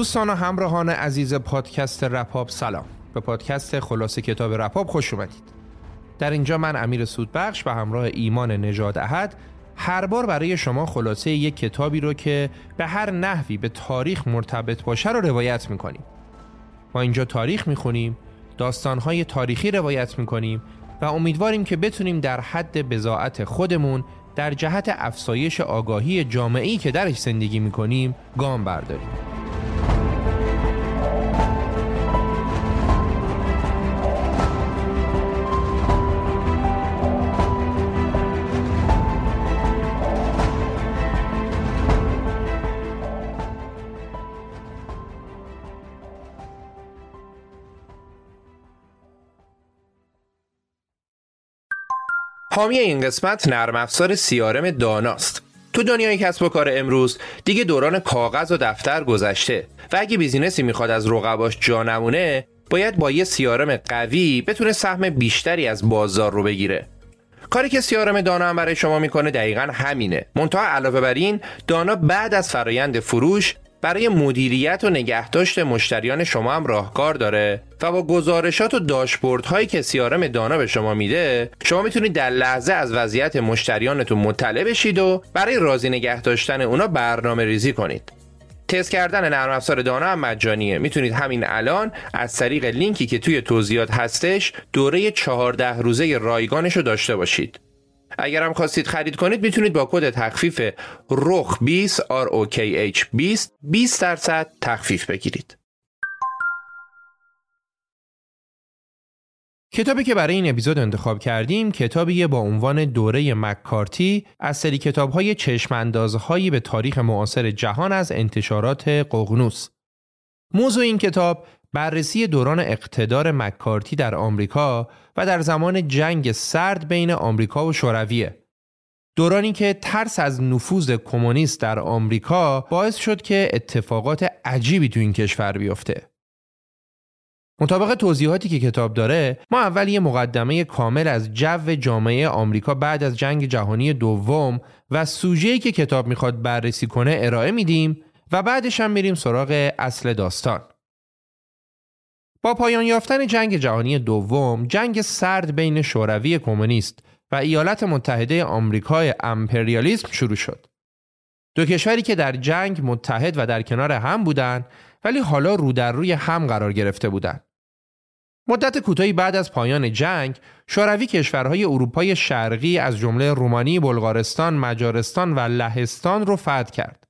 دوستان و همراهان عزیز پادکست رپاب سلام. به پادکست خلاصه کتاب رپاب خوش اومدید. در اینجا من امیر سودبخش و همراه ایمان نژاد احد هر بار برای شما خلاصه یک کتابی رو که به هر نحوی به تاریخ مرتبط باشه رو روایت می‌کنیم. ما اینجا تاریخ می‌خونیم داستانهای تاریخی روایت می‌کنیم و امیدواریم که بتونیم در حد بزاعت خودمون در جهت افزایش آگاهی جامعه‌ای که درش زندگی می‌کنیم گام برداریم. حامی این قسمت نرم افزار سیارم داناست. تو دنیای کسب و کار امروز دیگه دوران کاغذ و دفتر گذشته و اگه بیزینسی می‌خواد از رقباش جا نمونه باید با یه سیارم قوی بتونه سهم بیشتری از بازار رو بگیره. کاری که سیارم دانا هم برای شما می‌کنه دقیقا همینه. منتها علاوه بر این دانا بعد از فرایند فروش برای مدیریت و نگهداشت مشتریان شما هم راهکار داره و با گزارشات و داشبورد هایی که سیارم دانا به شما میده شما می‌تونید در لحظه از وضعیت مشتریانتون مطلع بشید و برای راضی نگه داشتن اونا برنامه ریزی کنید. تست کردن نرم افزار دانا هم مجانیه. می‌تونید همین الان از طریق لینکی که توی توضیحات هستش دوره 14 روزه رایگانش رو داشته باشید. اگر هم خواستید خرید کنید می‌تونید با کد تخفیف رخ 20 ROKH 20 20 درصد تخفیف بگیرید. کتابی که برای این اپیزود انتخاب کردیم کتابی با عنوان دوره مکارتی از سری کتاب‌های چشماندازهایی به تاریخ معاصر جهان از انتشارات قغنوس. موضوع این کتاب بررسی دوران اقتدار مکارتی در آمریکا و در زمان جنگ سرد بین آمریکا و شورویه. دورانی که ترس از نفوذ کمونیست در آمریکا باعث شد که اتفاقات عجیبی تو این کشور بیفته. مطابق توضیحاتی که کتاب داره ما اول یه مقدمه کامل از جو جامعه آمریکا بعد از جنگ جهانی دوم و سوژه‌ای که کتاب می‌خواد بررسی کنه ارائه میدیم و بعدش هم میریم سراغ اصل داستان. با پایان یافتن جنگ جهانی دوم، جنگ سرد بین شوروی کمونیست و ایالات متحده آمریکای امپریالیسم شروع شد. دو کشوری که در جنگ متحد و در کنار هم بودند ولی حالا رو در روی هم قرار گرفته بودند. مدت کوتاهی بعد از پایان جنگ، شوروی کشورهای اروپای شرقی از جمله رومانی، بلغارستان، مجارستان و لهستان رو فتح کرد.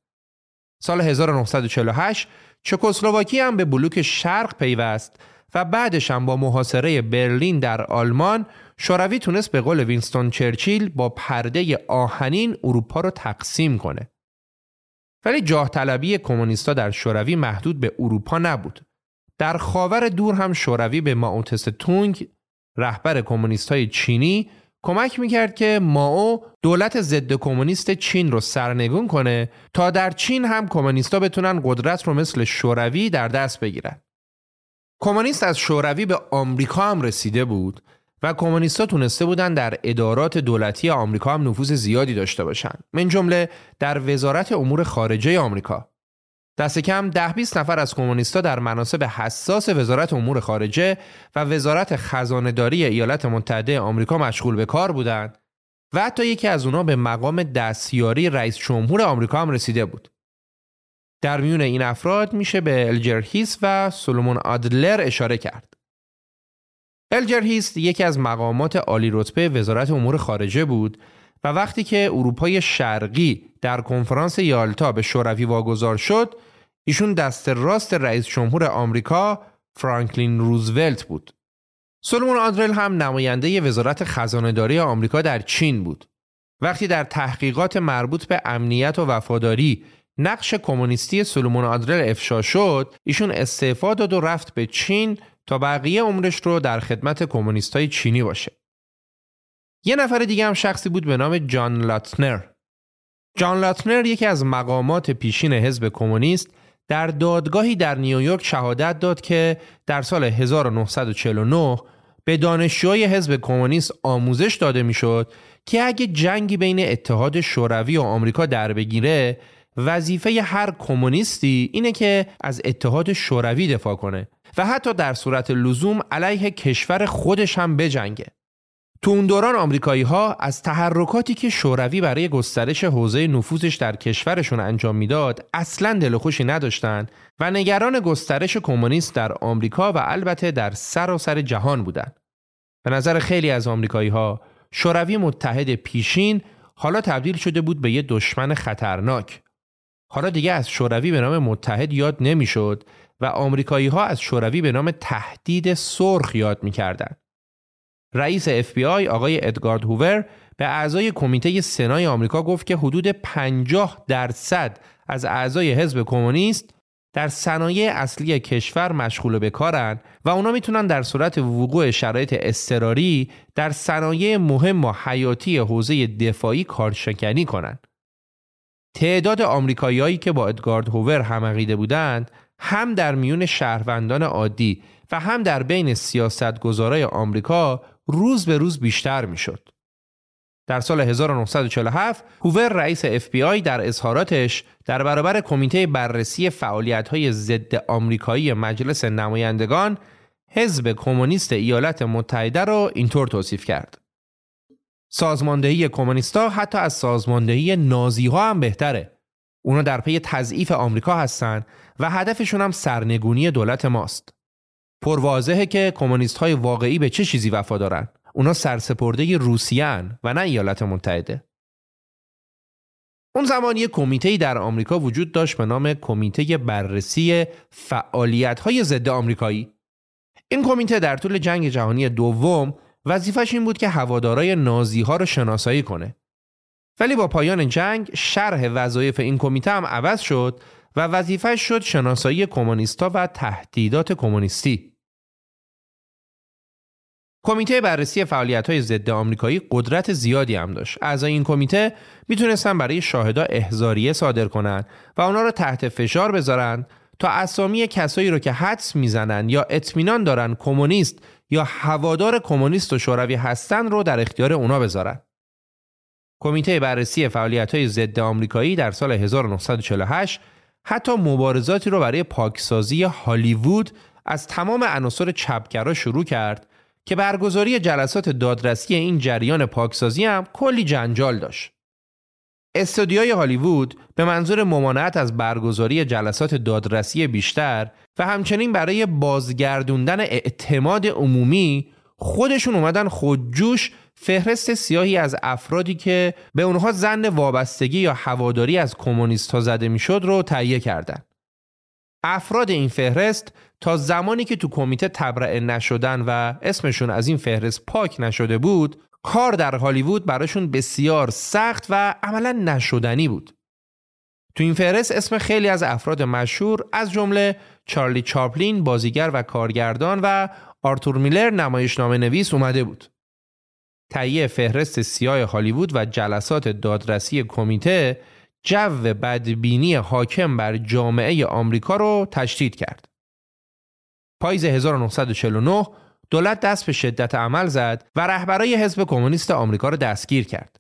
سال 1948 چکسلواکی هم به بلوک شرق پیوست و بعدش هم با محاصره برلین در آلمان شوروی تونست به قول وینستون چرچیل با پرده آهنین اروپا رو تقسیم کنه. ولی جاه طلبی کمونیستا در شوروی محدود به اروپا نبود. در خاور دور هم شوروی به ماوتس تونگ رهبر کمونیستای چینی کمک می‌کرد که ماو دولت ضد کمونیست چین رو سرنگون کنه تا در چین هم کمونیستا بتونن قدرت رو مثل شوروی در دست بگیرن. کمونیست از شوروی به آمریکا هم رسیده بود و کمونیستا تونسته بودن در ادارات دولتی آمریکا هم نفوذ زیادی داشته باشند. من جمله در وزارت امور خارجه آمریکا. دست کم ده 20 نفر از کمونیستا در مناسب حساس وزارت امور خارجه و وزارت خزانهداری ایالات متحده آمریکا مشغول به کار بودند و حتی یکی از اونا به مقام دستیاری رئیس جمهور آمریکا هم رسیده بود. در میون این افراد میشه به الجرهیس و سولومون آدلر اشاره کرد. الجرهیس یکی از مقامات عالی رتبه وزارت امور خارجه بود و وقتی که اروپای شرقی در کنفرانس یالتا به شوروی واگذار شد ایشون دست راست رئیس جمهور آمریکا فرانکلین روزولت بود. سولمون آدرل هم نماینده وزارت خزانهداری آمریکا در چین بود. وقتی در تحقیقات مربوط به امنیت و وفاداری نقش کمونیستی سولومون آدرل افشا شد، ایشون استعفا داد و رفت به چین تا بقیه عمرش رو در خدمت کمونیستای چینی باشه. یه نفر دیگه هم شخصی بود به نام جان لاتنر. جان لاتنر یکی از مقامات پیشین حزب کمونیست در دادگاهی در نیویورک شهادت داد که در سال 1949 به دانشجوهای حزب کمونیست آموزش داده می‌شد که اگه جنگی بین اتحاد شوروی و آمریکا در بگیره وظیفه هر کمونیستی اینه که از اتحاد شوروی دفاع کنه و حتی در صورت لزوم علیه کشور خودش هم بجنگه. تو اون دوران آمریکایی ها از تحرکاتی که شوروی برای گسترش حوزه نفوذش در کشورشون انجام می‌داد اصلا دل خوشی نداشتن و نگران گسترش کمونیست در آمریکا و البته در سراسر جهان بودند. به نظر خیلی از آمریکایی ها شوروی متحد پیشین حالا تبدیل شده بود به یه دشمن خطرناک. حالا دیگه از شوروی به نام متحد یاد نمی‌شد و آمریکایی ها از شوروی به نام تهدید سرخ یاد می‌کردند. رئیس FBI آقای ادگارد هوور به اعضای کمیته سنای آمریکا گفت که حدود 50 درصد از اعضای حزب کمونیست در صنایع اصلی کشور مشغول به کارن و اونا می‌تونن در صورت وقوع شرایط اضطراری در صنایع مهم و حیاتی حوزه دفاعی کارشکنی کنند. تعداد آمریکاییایی که با ادگارد هوور هم عقیده بودند هم در میون شهروندان عادی و هم در بین سیاستگزارای آمریکا روز به روز بیشتر می‌شد. در سال 1947 هوور رئیس FBI در اظهاراتش در برابر کمیته بررسی فعالیت‌های ضد آمریکایی مجلس نمایندگان حزب کمونیست ایالات متحده را اینطور توصیف کرد. سازماندهی کمونیستا حتی از سازماندهی نازی ها هم بهتره. اونا در پی تضعیف آمریکا هستند و هدفشون هم سرنگونی دولت ماست. پرواضحه که کمونیست های واقعی به چه چیزی وفادارن؟ اونا سرسپرده روسیان و نه ایالات متحده. اون زمان یک کمیته در آمریکا وجود داشت به نام کمیته بررسی فعالیت های ضد آمریکایی. این کمیته در طول جنگ جهانی دوم وظیفش این بود که هوادارای نازی ها رو شناسایی کنه. ولی با پایان جنگ شرح وظایف این کمیته هم عوض شد و وظیفش شد شناسایی کمونیستا و تهدیدات کمونیستی. کمیته بررسی فعالیت های ضد آمریکایی قدرت زیادی هم داشت. اعضای این کمیته می‌تونستن برای شاهدا احزاریه صادر کنند و اونا رو تحت فشار بذارن تا اسامی کسایی رو که حدس می‌زنن یا اطمینان دارن کمونیست یا هوادار کمونیست و شوروی هستن رو در اختیار اونا بذارن. کمیته بررسی فعالیت های ضد آمریکایی در سال 1948 حتی مبارزاتی رو برای پاکسازی هالیوود از تمام عناصر چپگرا شروع کرد که برگزاری جلسات دادرسی این جریان پاکسازی هم کلی جنجال داشت. استودیوهای هالیوود به منظور ممانعت از برگزاری جلسات دادرسی بیشتر و همچنین برای بازگردوندن اعتماد عمومی خودشون اومدن خودجوش فهرست سیاهی از افرادی که به اونها زن وابستگی یا هواداری از کمونیست ها زده می‌شد رو تهیه کردند. افراد این فهرست تا زمانی که تو کمیته تبرئه نشدن و اسمشون از این فهرست پاک نشده بود کار در هالیوود براشون بسیار سخت و عملا نشدنی بود تو این فهرست اسم خیلی از افراد مشهور از جمله چارلی چاپلین بازیگر و کارگردان و آرتور میلر نمایشنامه نویس اومده بود تهیه فهرست سیاه هالیوود و جلسات دادرسی کمیته جو بدبینی حاکم بر جامعه آمریکا رو تشدید کرد. پاییز 1949 دولت دست به شدت عمل زد و رهبرای حزب کمونیست آمریکا را دستگیر کرد.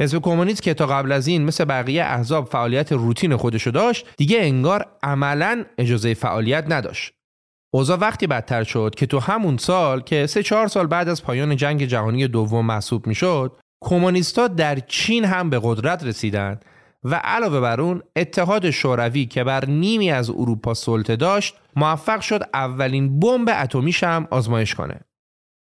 حزب کمونیست که تا قبل از این مثل بقیه احزاب فعالیت روتین خودشو داشت دیگه انگار عملا اجازه فعالیت نداشت. اوضاع وقتی بدتر شد که تو همون سال که سه چهار سال بعد از پایان جنگ جهانی دوم محسوب می‌شد کمونیستا در چین هم به قدرت رسیدند و علاوه بر اون اتحاد شوروی که بر نیمی از اروپا سلطه داشت موفق شد اولین بمب اتمیش هم آزمایش کنه.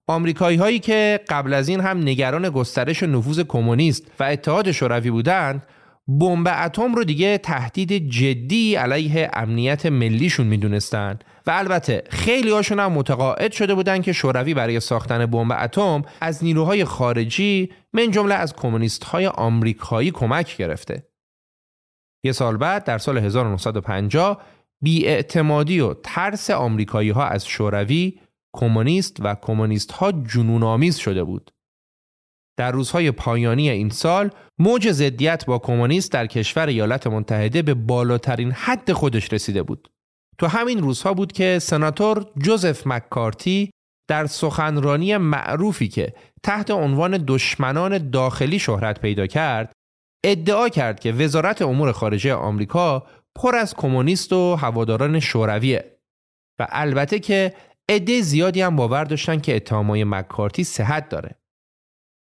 آمریکایی هایی که قبل از این هم نگران گسترش نفوذ کمونیست و اتحاد شوروی بودند بمب اتم رو دیگه تهدید جدی علیه امنیت ملیشون می‌دونستند و البته خیلی هاشون هم متقاعد شده بودند که شوروی برای ساختن بمب اتم از نیروهای خارجی من جمله از کمونیست های آمریکایی کمک گرفته یه سال بعد در سال 1950 بیاعتمادی و ترس آمریکایی ها از شوروی کمونیست و کمونیست ها جنون آمیز شده بود. در روزهای پایانی این سال موج ضدیت با کمونیست در کشور ایالات متحده به بالاترین حد خودش رسیده بود. تو همین روزها بود که سناتور جوزف مکارتی در سخنرانی معروفی که تحت عنوان دشمنان داخلی شهرت پیدا کرد ادعا کرد که وزارت امور خارجه آمریکا پر از کمونیست و هواداران شورویه و البته که عده زیادی هم باور داشتن که اتهامای مکارتی صحت داره.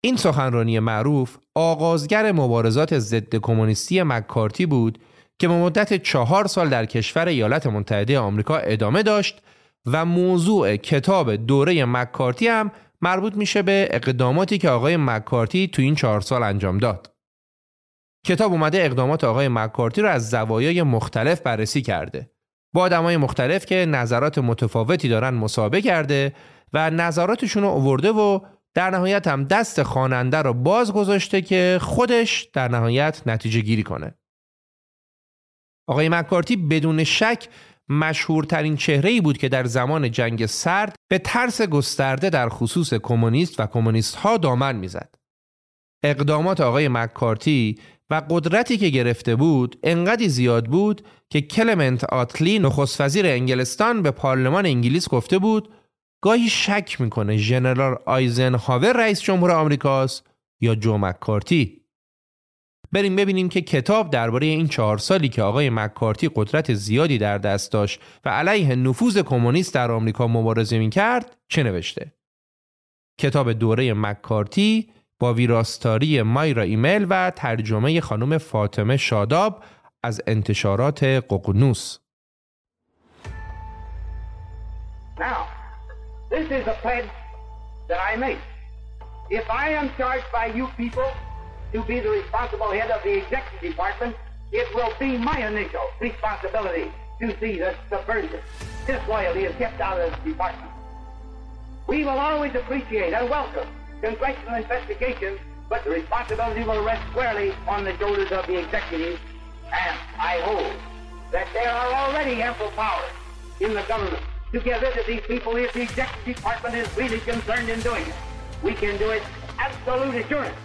این سخنرانی معروف آغازگر مبارزات ضد کمونیستی مکارتی بود که به مدت چهار سال در کشور ایالات متحده آمریکا ادامه داشت و موضوع کتاب دوره مکارتی هم مربوط میشه به اقداماتی که آقای مکارتی تو این چهار سال انجام داد. کتاب اومده اقدامات آقای مکارتی رو از زوایای مختلف بررسی کرده. با آدمای مختلف که نظرات متفاوتی دارن مسابقه کرده و نظراتشون رو اوورده و در نهایت هم دست خواننده رو باز گذاشته که خودش در نهایت نتیجه گیری کنه. آقای مکارتی بدون شک مشهورترین چهره ای بود که در زمان جنگ سرد به ترس گسترده در خصوص کمونیست و کمونیست ها دامن می‌زد. اقدامات آقای مکارتی و قدرتی که گرفته بود انقدی زیاد بود که کلمنت آتلی نخست وزیر انگلستان به پارلمان انگلیس گفته بود گاهی شک می‌کنه ژنرال آیزنهاور رئیس جمهور آمریکاست یا جو مکارتی بریم ببینیم که کتاب درباره این چهار سالی که آقای مکارتی قدرت زیادی در دست داشت و علیه نفوذ کمونیست در آمریکا مبارزه می کرد چه نوشته؟ کتاب دوره مکارتی با ویراستاری مایرا ایمیل و ترجمه خانم فاطمه شاداب از انتشارات ققنوس Now, this is a pledge that I make. If I am charged by you people to be the responsible head of the executive department, it will be my initial responsibility to see that subversion, disloyalty is kept out of the department. We will always appreciate and welcome congressional investigation, but the responsibility will rest squarely on the shoulders of the executive, and I hold that there are already ample powers in the government to get rid of these people if the executive department is really concerned in doing it. We can do it absolute assurance.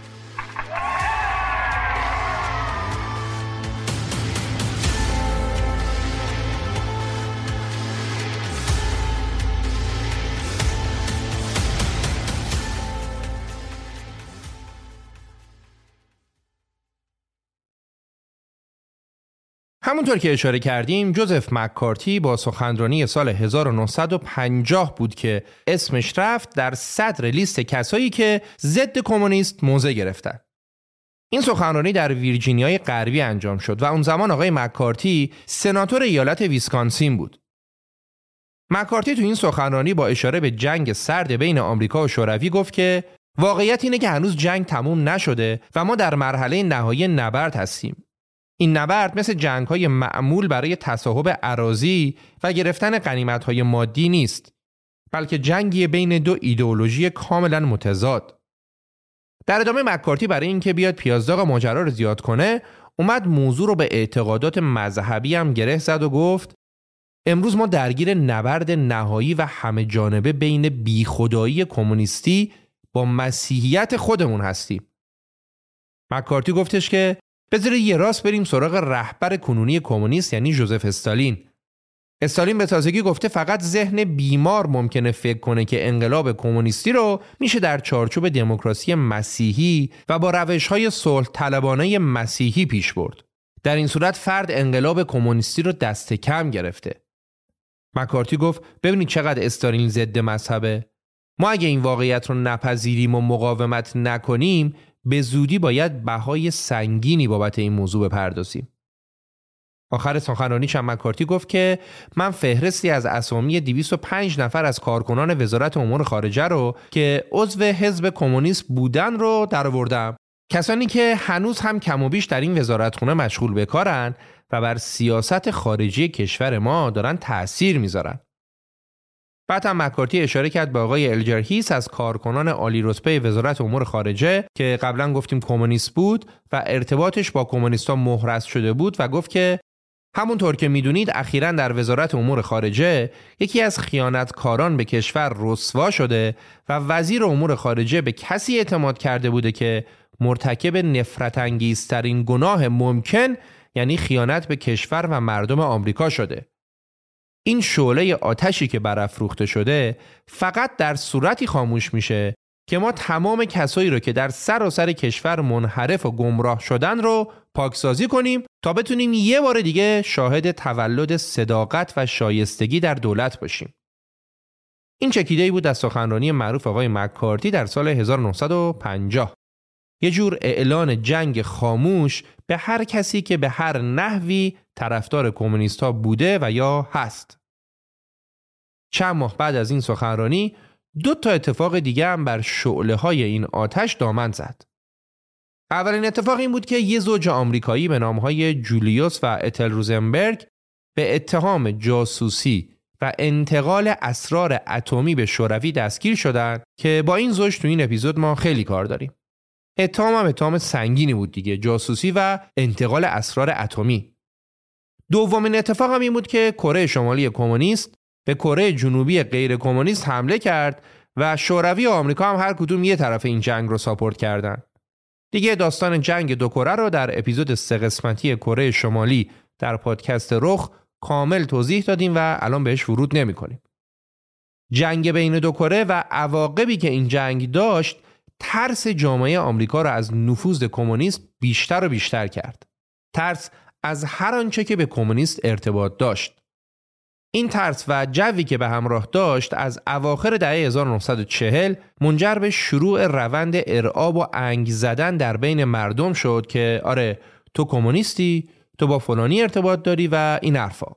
همونطور که اشاره کردیم جوزف مکارتی با سخنرانی سال 1950 بود که اسمش رفت در صدر لیست کسایی که ضد کمونیست موضع گرفتن. این سخنرانی در ویرجینیای غربی انجام شد و اون زمان آقای مکارتی سناتور ایالت ویسکانسین بود. مکارتی تو این سخنرانی با اشاره به جنگ سرد بین آمریکا و شوروی گفت که واقعیت اینه که هنوز جنگ تموم نشده و ما در مرحله نهایی نبرد هستیم این نبرد مثل جنگ های معمول برای تصاحب عراضی و گرفتن قنیمت های مادی نیست بلکه جنگی بین دو ایدئولوژی کاملا متضاد. در ادامه مکارتی برای اینکه بیاد پیازداغ ماجرا رو زیاد کنه اومد موضوع رو به اعتقادات مذهبی هم گره زد و گفت امروز ما درگیر نبرد نهایی و همه جانبه بین بیخدایی کمونیستی با مسیحیت خودمون هستیم. مکارتی گفتش که بذاره یه راست بریم سراغ رهبر کنونی کمونیست یعنی جوزف استالین استالین به تازگی گفته فقط ذهن بیمار ممکنه فکر کنه که انقلاب کمونیستی رو میشه در چارچوب دموکراسی مسیحی و با روش های صلح طلبانه مسیحی پیش برد. در این صورت فرد انقلاب کمونیستی رو دست کم گرفته. مکارتی گفت ببینید چقدر استالین ضد مذهبه. ما اگه این واقعیت رو نپذیریم و مقاومت نکنیم به زودی باید بهای سنگینی بابت این موضوع بپردازیم. آخر سخنرانی مکارتی گفت که من فهرستی از اسامی 205 نفر از کارکنان وزارت امور خارجه رو که عضو حزب کمونیست بودن رو درآوردم. کسانی که هنوز هم کم و بیش در این وزارتخونه مشغول به کارن و بر سیاست خارجی کشور ما دارن تأثیر می‌ذارن. بعد هم مکارتی اشاره کرد به آقای الجرهیس از کارکنان عالی رتبه وزارت امور خارجه که قبلا گفتیم کمونیست بود و ارتباطش با کمونیستا مهرس شده بود و گفت که همونطور که می‌دونید اخیرا در وزارت امور خارجه یکی از خیانتکاران به کشور رسوا شده و وزیر امور خارجه به کسی اعتماد کرده بوده که مرتکب نفرت انگیزترین گناه ممکن یعنی خیانت به کشور و مردم آمریکا شده. این شعله آتشی که برافروخته شده فقط در صورتی خاموش میشه که ما تمام کسایی رو که در سراسر سر کشور منحرف و گمراه شدن رو پاکسازی کنیم تا بتونیم یه بار دیگه شاهد تولد صداقت و شایستگی در دولت باشیم. این چکیده بود از سخنرانی معروف آقای مکارتی در سال 1950. یه جور اعلان جنگ خاموش به هر کسی که به هر نحوی طرفدار کمونیست ها بوده و یا هست. چند ماه بعد از این سخنرانی دو تا اتفاق دیگه هم بر شعله های این آتش دامن زد. اولین اتفاق این بود که یه زوج آمریکایی به های جولیوس و اتل روزنبرگ به اتهام جاسوسی و انتقال اسرار اتمی به شوروی دستگیر شدند که با این زوج تو این اپیزود ما خیلی کار داریم. اتهام هم اتهام سنگینی بود دیگه جاسوسی و انتقال اسرار اتمی. دومین اتفاق هم این بود که کره شمالی کمونیست به کره جنوبی غیر کمونیست حمله کرد و شوروی و آمریکا هم هر کدوم یه طرف این جنگ رو ساپورت کردند. دیگه داستان جنگ دو کره رو در اپیزود سه قسمتی کره شمالی در پادکست رخ کامل توضیح دادیم و الان بهش ورود نمی کنیم. جنگ بین دو کره و عواقبی که این جنگ داشت ترس جامعه آمریکا را از نفوذ کمونیست بیشتر و بیشتر کرد. ترس از هر آنچه که به کمونیست ارتباط داشت. این ترس و جوی که به همراه داشت از اواخر دهه 1940 منجر به شروع روند ارعاب و انگ زدن در بین مردم شد که آره تو کمونیستی تو با فلانی ارتباط داری و این حرفا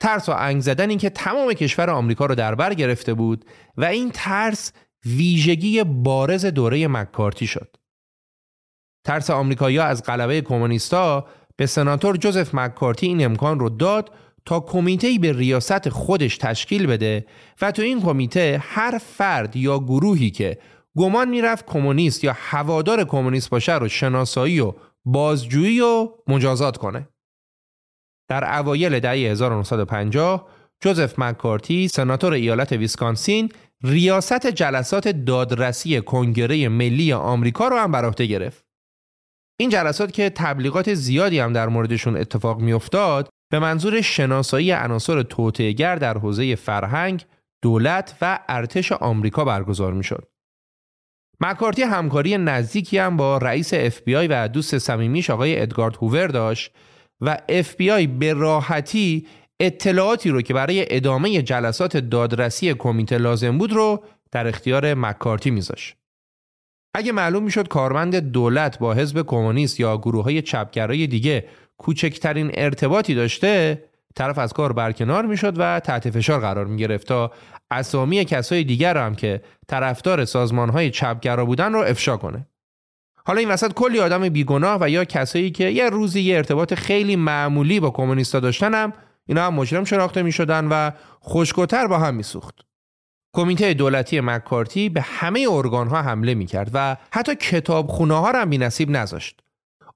ترس و انگ زدن این که تمام کشور آمریکا رو در بر گرفته بود و این ترس ویژگی بارز دوره مکارتی شد ترس آمریکایی‌ها از غلبه کمونیستا به سناتور جوزف مکارتی این امکان رو داد تا کمیته به ریاست خودش تشکیل بده و تو این کمیته هر فرد یا گروهی که گمان می‌رفت کمونیست یا هوادار کمونیست باشه رو شناسایی و بازجویی و مجازات کنه. در اوایل دهه 1950 جوزف مکارتی سناتور ایالت ویسکانسین ریاست جلسات دادرسی کنگره ملی آمریکا رو هم بر عهده گرفت. این جلسات که تبلیغات زیادی هم در موردشون اتفاق میافتاد به منظور شناسایی عناصر توطئه‌گر در حوزه فرهنگ، دولت و ارتش آمریکا برگزار می‌شد. مکارتی همکاری نزدیکی هم با رئیس FBI و دوست صمیمیش آقای ادگارد هوور داشت و FBI به راحتی اطلاعاتی رو که برای ادامه جلسات دادرسی کمیته لازم بود رو در اختیار مکارتی میذاشت. اگه معلوم می‌شد کارمند دولت با حزب کمونیست یا گروه های چپگرای دیگه کوچکترین ارتباطی داشته طرف از کار برکنار می‌شد و تحت فشار قرار می گرفت تا اسامی کسای دیگر هم که طرفدار سازمان های چپگرا بودن رو افشا کنه حالا این وسط کلی آدم بیگناه و یا کسایی که یه روزی یه ارتباط خیلی معمولی با کمونیستا داشتن هم اینا هم مجرم شناخته می شدن و خوشگوتر با هم می. کمیته دولتی مکارتی به همه ارگان ها حمله می کرد و حتی کتابخونه ها هم بی نصیب نذاشت.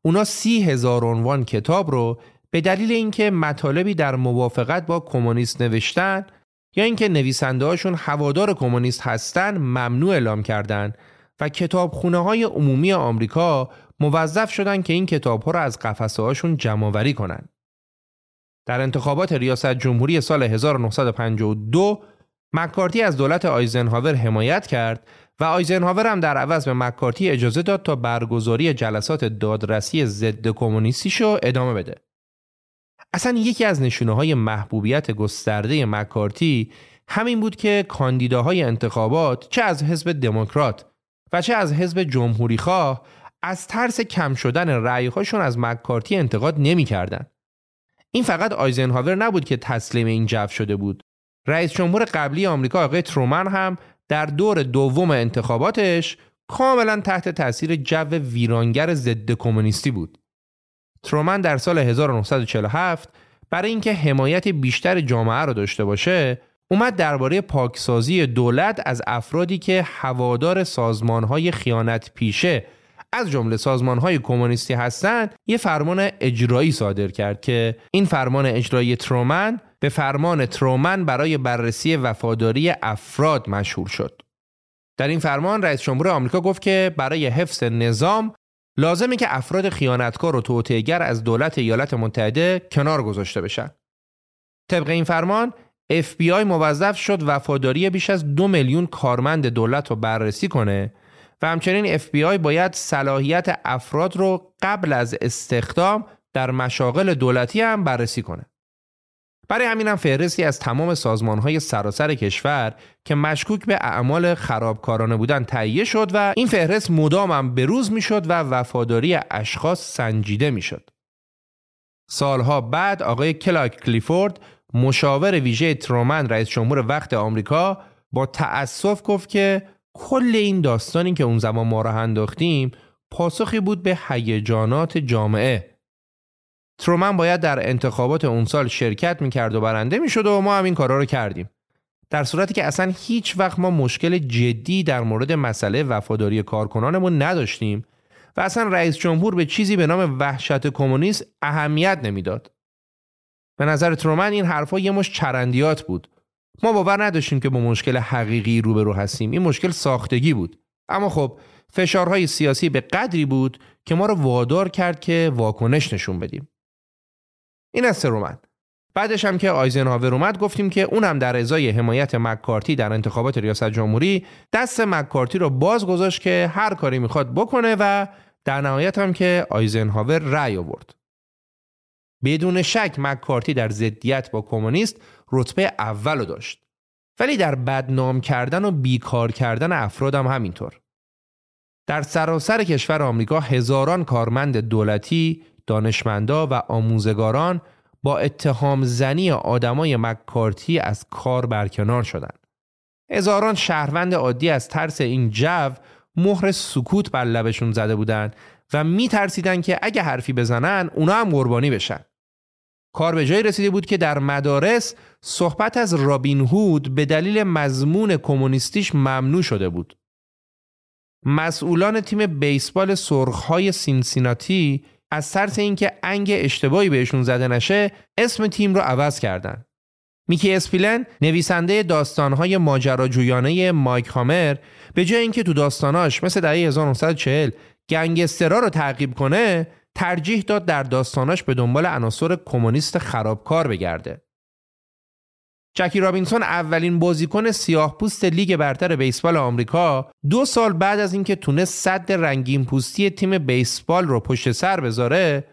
اونا سی هزار عنوان کتاب رو به دلیل اینکه مطالبی در موافقت با کمونیست نوشتن یا اینکه نویسنده هاشون هوادار کمونیست هستن ممنوع اعلام کردند و کتابخونه های عمومی آمریکا موظف شدن که این کتاب ها را از قفسه هاشون جمع کنند. در انتخابات ریاست جمهوری سال 1952 مکارتی از دولت آیزنهاور حمایت کرد و آیزنهاور هم در عوض به مکارتی اجازه داد تا برگزاری جلسات دادرسی ضد کمونیستیشو ادامه بده. اصلا یکی از نشونه های محبوبیت گسترده مکارتی همین بود که کاندیداهای انتخابات چه از حزب دموکرات و چه از حزب جمهوری خواه از ترس کم شدن رأیهاشون از مکارتی انتقاد نمی‌کردند. این فقط آیزنهاور نبود که تسلیم این جو شده بود. رئیس جمهور قبلی آمریکا آقای ترومن هم در دور دوم انتخاباتش کاملا تحت تاثیر جو ویرانگر ضد کمونیستی بود. ترومن در سال 1947 برای اینکه حمایت بیشتر جامعه را داشته باشه اومد درباره پاکسازی دولت از افرادی که هوادار سازمانهای خیانت پیشه از جمله سازمانهای کمونیستی هستند یه فرمان اجرایی صادر کرد که این فرمان اجرایی ترومن به فرمان ترومن برای بررسی وفاداری افراد مشهور شد. در این فرمان رئیس جمهور آمریکا گفت که برای حفظ نظام لازمه که افراد خیانتکار و توطئه‌گر از دولت ایالات متحده کنار گذاشته بشن. طبق این فرمان FBI موظف شد وفاداری بیش از دو میلیون کارمند دولت رو بررسی کنه و همچنین FBI باید صلاحیت افراد رو قبل از استخدام در مشاغل دولتی هم بررسی کنه. برای همین هم فهرستی از تمام سازمان های سراسر کشور که مشکوک به اعمال خرابکارانه بودن تهیه شد و این فهرست مدام هم بروز می‌شد و وفاداری اشخاص سنجیده می‌شد. سالها بعد آقای کلاک کلیفورد مشاور ویژه ترومن رئیس جمهور وقت آمریکا با تأسف گفت که کل این داستانی که اون زمان ما را انداختیم پاسخی بود به هیجانات جامعه ترومن باید در انتخابات اون سال شرکت می‌کرد و برنده می‌شد و ما هم این کارا رو کردیم در صورتی که اصلا هیچ وقت ما مشکل جدی در مورد مسئله وفاداری کارکنانمون نداشتیم و اصلا رئیس جمهور به چیزی به نام وحشت کمونیست اهمیت نمی‌داد. به نظر ترومن این حرفها یه مش چرندیات بود. ما باور نداشتیم که با مشکل حقیقی روبرو هستیم. این مشکل ساختگی بود. اما خب فشارهای سیاسی به قدری بود که ما رو وادار کرد که واکنش نشون بدیم. این از ترومن. بعدش هم که آیزنهاور اومد گفتیم که اون هم در ازای حمایت مکارتی در انتخابات ریاست جمهوری دست مکارتی رو باز گذاشت که هر کاری می‌خواد بکنه و در نهایت هم که آیزنهاور رأی آورد. بدون شک مکارتی در ضدیت با کمونیست رتبه اول داشت. ولی در بدنام کردن و بیکار کردن افراد هم همینطور. در سراسر کشور آمریکا هزاران کارمند دولتی، دانشمندا و آموزگاران با اتهام زنی آدمای مکارتی از کار برکنار شدند. هزاران شهروند عادی از ترس این جو مهر سکوت بر لبشون زده بودند و می ترسیدن که اگه حرفی بزنن اونا هم قربانی بشن. کار به جایی رسیده بود که در مدارس صحبت از رابین هود به دلیل مضمون کمونیستیش ممنوع شده بود. مسئولان تیم بیسبال سرخهای سینسیناتی از ترس اینکه انگ اشتباهی بهشون زده نشه اسم تیم رو عوض کردن. میکی اسپیلن نویسنده داستانهای ماجراجویانه مایک هامر به جای اینکه تو داستاناش مثل دهه 1940 گنگسترا رو تعقیب کنه ترجیح داد در داستاناش به دنبال عناصر کمونیست خرابکار بگرده. جکی رابینسون اولین بازیکن سیاه پوست لیگ برتر بیسبال آمریکا دو سال بعد از اینکه تونست صد رنگین پوستی تیم بیسبال رو پشت سر بذاره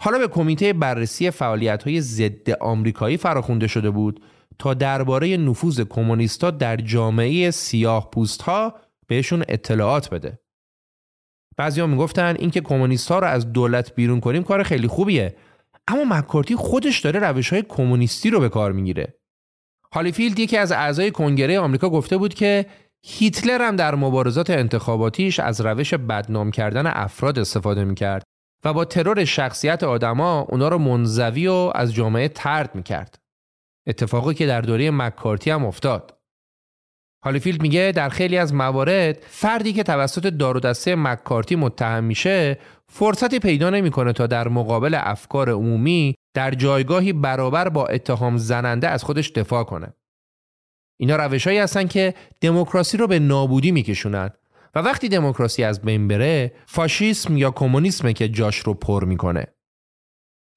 حالا به کمیته بررسی فعالیت های ضد آمریکایی فراخونده شده بود تا درباره نفوذ کمونیستا در جامعه سیاه پوست ها بهشون اطلاعات بده. بعضیا می‌گفتن اینکه کمونیست ها رو از دولت بیرون کنیم کار خیلی خوبیه اما مکارتی خودش داره روش های کمونیستی رو به کار می‌گیره. هالیفیلد یکی از اعضای کنگره آمریکا گفته بود که هیتلر هم در مبارزات انتخاباتیش از روش بدنام کردن افراد استفاده می‌کرد و با ترور شخصیت آدما اونا رو منزوی و از جامعه ترد می‌کرد. اتفاقی که در دوره مکارتی هم افتاد. هالیفیلد میگه در خیلی از موارد فردی که توسط دار و دسته مکارتی متهم میشه فرصتی پیدا نمی‌کنه تا در مقابل افکار عمومی در جایگاهی برابر با اتهام زننده از خودش دفاع کنه. اینا روشهایی هستن که دموکراسی رو به نابودی میکشونن و وقتی دموکراسی از بین بره فاشیسم یا کمونیسمه که جاش رو پر می‌کنه.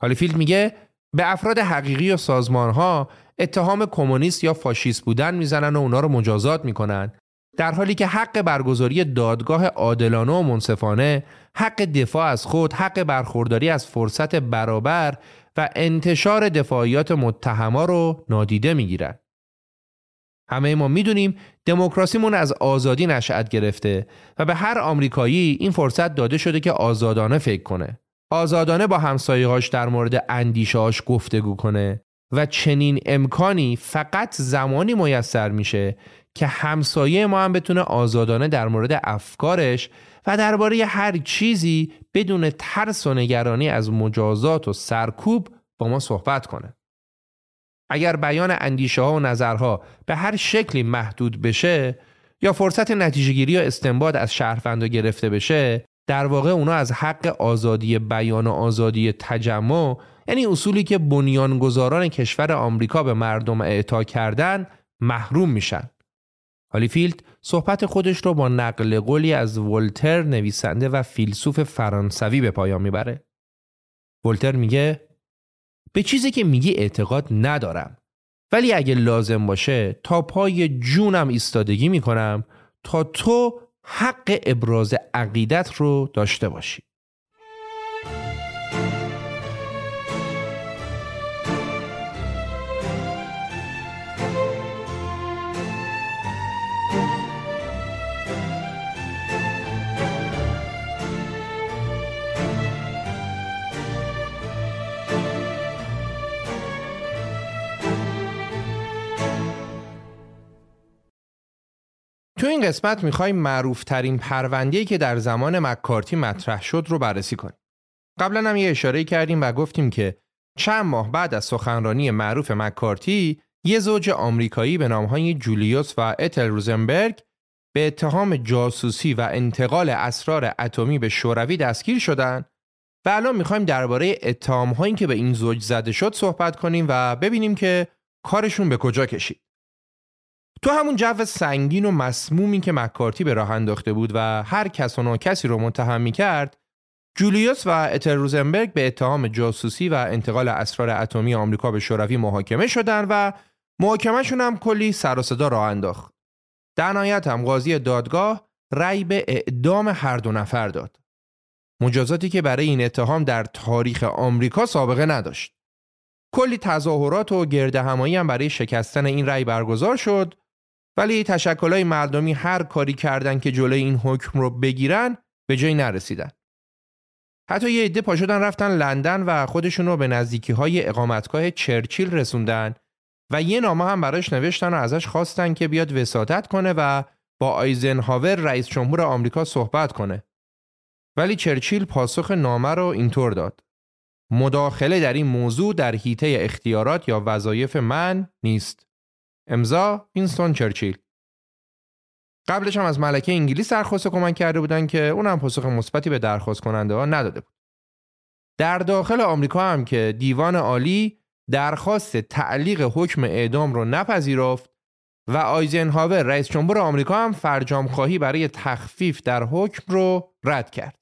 هالیفیلد میگه به افراد حقیقی و سازمان ها اتهام کمونیست یا فاشیست بودن می‌زنن و اونا رو مجازات می‌کنن در حالی که حق برگزاری دادگاه عادلانه و منصفانه، حق دفاع از خود، حق برخورداری از فرصت برابر و انتشار دفاعیات متهما رو نادیده می‌گیرن. همه ما می‌دونیم دموکراسیمون از آزادی نشأت گرفته و به هر آمریکایی این فرصت داده شده که آزادانه فکر کنه. آزادانه با همسایه‌هاش در مورد اندیشه‌هاش گفتگو کنه و چنین امکانی فقط زمانی میسر میشه که همسایه ما هم بتونه آزادانه در مورد افکارش و درباره هر چیزی بدون ترس و نگرانی از مجازات و سرکوب با ما صحبت کنه. اگر بیان اندیشه ها و نظرها به هر شکلی محدود بشه یا فرصت نتیجهگیری و استنباد از شهروند گرفته بشه در واقع اونا از حق آزادی بیان و آزادی تجمع یعنی اصولی که بنیانگذاران کشور آمریکا به مردم اعطا کردن محروم میشن. هالیفیلد صحبت خودش رو با نقل قولی از ولتر نویسنده و فیلسوف فرانسوی به پایان می‌بره. ولتر میگه به چیزی که میگی اعتقاد ندارم ولی اگه لازم باشه تا پای جونم ایستادگی می‌کنم تا تو حق ابراز عقیدت رو داشته باشی تو این قسمت می‌خوایم معروف ترین پرونده که در زمان مکارتی مطرح شد رو بررسی کنیم. قبلا هم یه اشاره کردیم و گفتیم که چند ماه بعد از سخنرانی معروف مکارتی یه زوج آمریکایی به نامهای جولیوس و اتل روزنبرگ به اتهام جاسوسی و انتقال اسرار اتمی به شوروی دستگیر شدن و الان می‌خوایم درباره اتهام که به این زوج زده شد صحبت کنیم و ببینیم که کارشون به کجا کشید. تو همون جو سنگین و مسمومی که مکارتی به راه انداخته بود و هر کس و کسی رو متهم می کرد جولیوس و اتر روزنبرگ به اتهام جاسوسی و انتقال اسرار اتمی آمریکا به شوروی محاکمه شدند و محاکمهشون هم کلی سر و صدا راه انداخت. در نهایت هم قاضی دادگاه رأی به اعدام هر دو نفر داد. مجازاتی که برای این اتهام در تاریخ آمریکا سابقه نداشت. کلی تظاهرات و گرد همایی هم برای شکستن این رأی برگزار شد ولی تشکلهای مردمی هر کاری کردن که جلوی این حکم رو بگیرن به جایی نرسیدن. حتی یه عده پاشدن رفتن لندن و خودشون رو به نزدیکی های اقامتگاه چرچیل رسوندن و یه نامه هم براش نوشتن و ازش خواستن که بیاد وسادت کنه و با آیزنهاور رئیس جمهور آمریکا صحبت کنه. ولی چرچیل پاسخ نامه رو اینطور داد. مداخله در این موضوع در حیطه اختیارات یا وظایف من نیست. امضا وینستون چرچیل قبلش هم از ملکه انگلیس درخواست کمک کرده بودن که اونم پاسخ مثبتی به درخواست کننده ها نداده بود. در داخل آمریکا هم که دیوان عالی درخواست تعلیق حکم اعدام رو نپذیرفت و آیزنهاور رئیس جمهور آمریکا هم فرجام خواهی برای تخفیف در حکم رو رد کرد.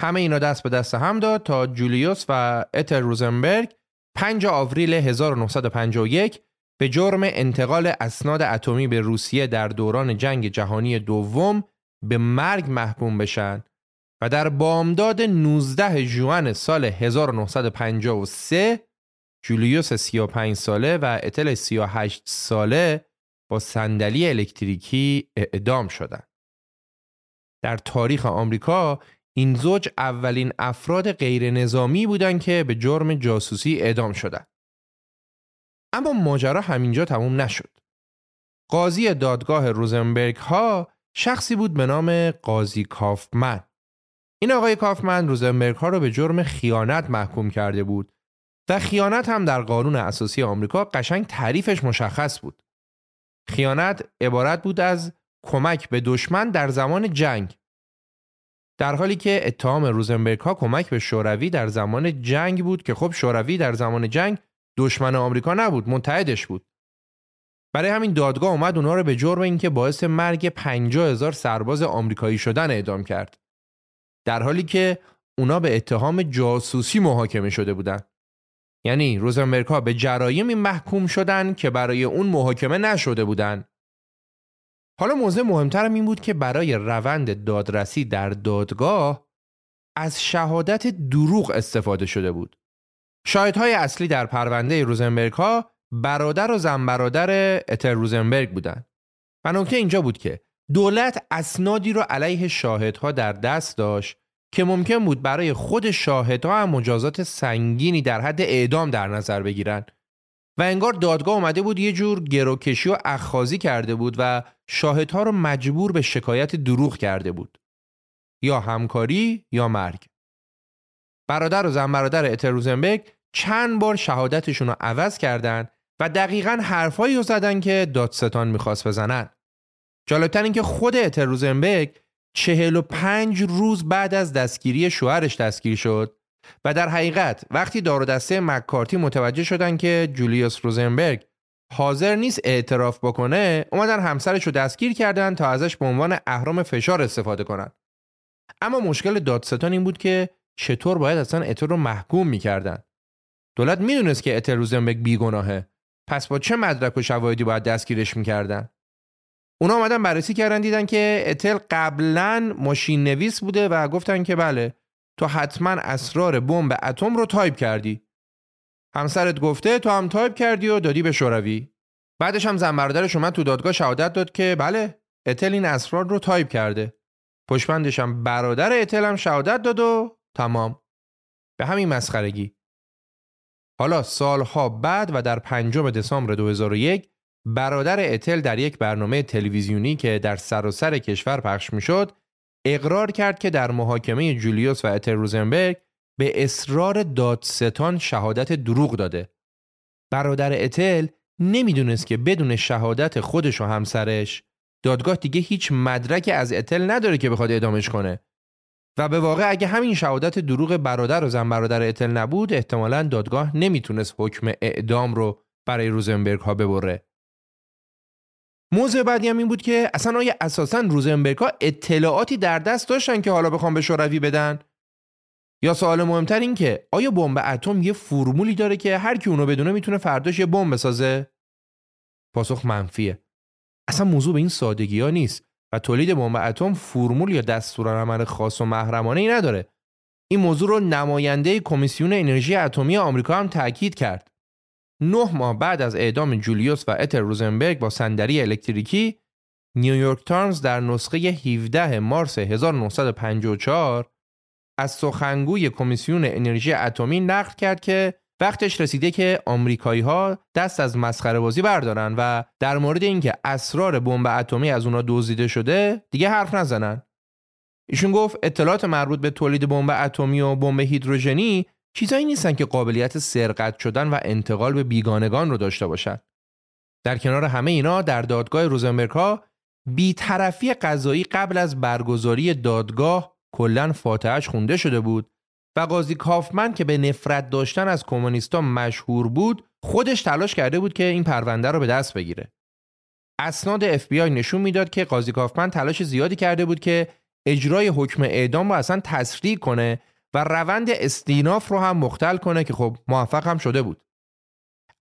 همه اینا دست به دست هم داد تا جولیوس و اتر روزنبرگ 5 آوریل 1951 به جرم انتقال اسناد اتمی به روسیه در دوران جنگ جهانی دوم به مرگ محکوم بشن و در بامداد 19 جوان سال 1953 جولیوس 35 ساله و اتل 38 ساله با صندلی الکتریکی اعدام شدند. در تاریخ آمریکا این زوج اولین افراد غیر نظامی بودند که به جرم جاسوسی اعدام شدند. اما ماجرا همینجا تموم نشد. قاضی دادگاه روزنبرگ ها شخصی بود به نام قاضی کافمن. این آقای کافمن روزنبرگ ها رو به جرم خیانت محکوم کرده بود و خیانت هم در قانون اساسی آمریکا قشنگ تعریفش مشخص بود. خیانت عبارت بود از کمک به دشمن در زمان جنگ در حالی که اتهام روزنبرگ ها کمک به شوروی در زمان جنگ بود که خب شوروی در زمان جنگ دشمن آمریکا نبود متحدش بود. برای همین دادگاه اومد اونها رو به جرم اینکه باعث مرگ 50 هزار سرباز آمریکایی شدن اعدام کرد. در حالی که اونا به اتهام جاسوسی محاکمه شده بودن. یعنی روزنبرگ به جرایمی محکوم شدن که برای اون محاکمه نشده بودن. حالا موضوع مهمترم این بود که برای روند دادرسی در دادگاه از شهادت دروغ استفاده شده بود. شاهدهای اصلی در پرونده روزنبرگ ها برادر و زن برادر اتر روزنبرگ بودند. و نکته اینجا بود که دولت اسنادی رو علیه شاهدها در دست داشت که ممکن بود برای خود شاهدها هم مجازات سنگینی در حد اعدام در نظر بگیرن. و انگار دادگاه اومده بود یه جور گروکشی و اخخازی کرده بود و شاهدها رو مجبور به شکایت دروغ کرده بود. یا همکاری یا مرگ. برادر و زن برادر اتر روزنبرگ چند بار شهادتشون رو عوض کردن و دقیقا حرفایی رو زدن که دادستان می‌خواست بزنن. جالبتر این که خود اتر روزنبرگ چهل و پنج روز بعد از دستگیری شوهرش دستگیر شد و در حقیقت وقتی دار دسته مکارتی متوجه شدن که جولیوس روزنبرگ حاضر نیست اعتراف بکنه اومدن همسرش رو دستگیر کردن تا ازش به عنوان اهرام فشار استفاده کنن اما مشکل دادستان این بود که چطور باید اصلا اتر رو محکوم می‌کردن؟ دولت می‌دونست که اتل روزنبرگ بیگناهه. پس با چه مدرک و شواهدی باید دستگیرش می‌کردن؟ اونا آمدن بررسی کردن دیدن که اتل قبلا ماشین نویس بوده و گفتن که بله تو حتما اسرار بمب اتم رو تایپ کردی. همسرت گفته تو هم تایپ کردی و دادی به شوروی. بعدش هم زن برادرش اومد تو دادگاه شهادت داد که بله اتل این اسرار رو تایپ کرده. پشت‌بندش هم برادر اتل هم شهادت داد و تمام. به همین مسخرگی. حالا سالها بعد و در پنجم دسامبر 2001 برادر اتل در یک برنامه تلویزیونی که در سراسر سر کشور پخش می‌شد اقرار کرد که در محاکمه جولیوس و اتل روزنبرگ به اصرار دادستان شهادت دروغ داده. برادر اتل نمی‌دونست که بدون شهادت خودش و همسرش دادگاه دیگه هیچ مدرک از اتل نداره که بخواد اعدامش کنه. و به واقع اگه همین شهادت دروغ برادر و زن برادر اتل نبود احتمالا دادگاه نمی‌تونست حکم اعدام رو برای روزنبرگ ها ببره. موضوع بعدی هم این بود که اصلا آیا اساسا روزنبرگ ها اطلاعاتی در دست داشتن که حالا بخوام به شوروی بدن؟ یا سوال مهمتر این که آیا بمب اتم یه فرمولی داره که هر کی اونو بدونه می‌تونه فرداش یه بمب بسازه؟ پاسخ منفیه. اصلا موضوع به این سادگی ها نیست. و تولید بمب اتم فرمول یا دستورالعمل خاص و محرمانه ای نداره. این موضوع رو نماینده کمیسیون انرژی اتمی آمریکا هم تاکید کرد. نه ماه بعد از اعدام جولیوس و اتل روزنبرگ با صندلی الکتریکی نیویورک تایمز در نسخه 17 مارس 1954 از سخنگوی کمیسیون انرژی اتمی نقل کرد که وقتش رسیده که آمریکایی ها دست از مسخره بازی بردارن و در مورد اینکه اسرار بمب اتمی از اونا دزدیده شده دیگه حرف نزنن. ایشون گفت اطلاعات مربوط به تولید بمب اتمی و بمب هیدروژنی چیزایی نیستن که قابلیت سرقت شدن و انتقال به بیگانگان رو داشته باشند. در کنار همه اینا در دادگاه روزنبرگ ها بیطرفی قضایی قبل از برگزاری دادگاه کلا فاتحش خونده شده بود و قاضی کافمن که به نفرت داشتن از کمونیستا مشهور بود خودش تلاش کرده بود که این پرونده رو به دست بگیره. اسناد FBI نشون می‌داد که قاضی کافمن تلاش زیادی کرده بود که اجرای حکم اعدام رو اصلا تسریع کنه و روند استیناف رو هم مختل کنه که خب موفق هم شده بود.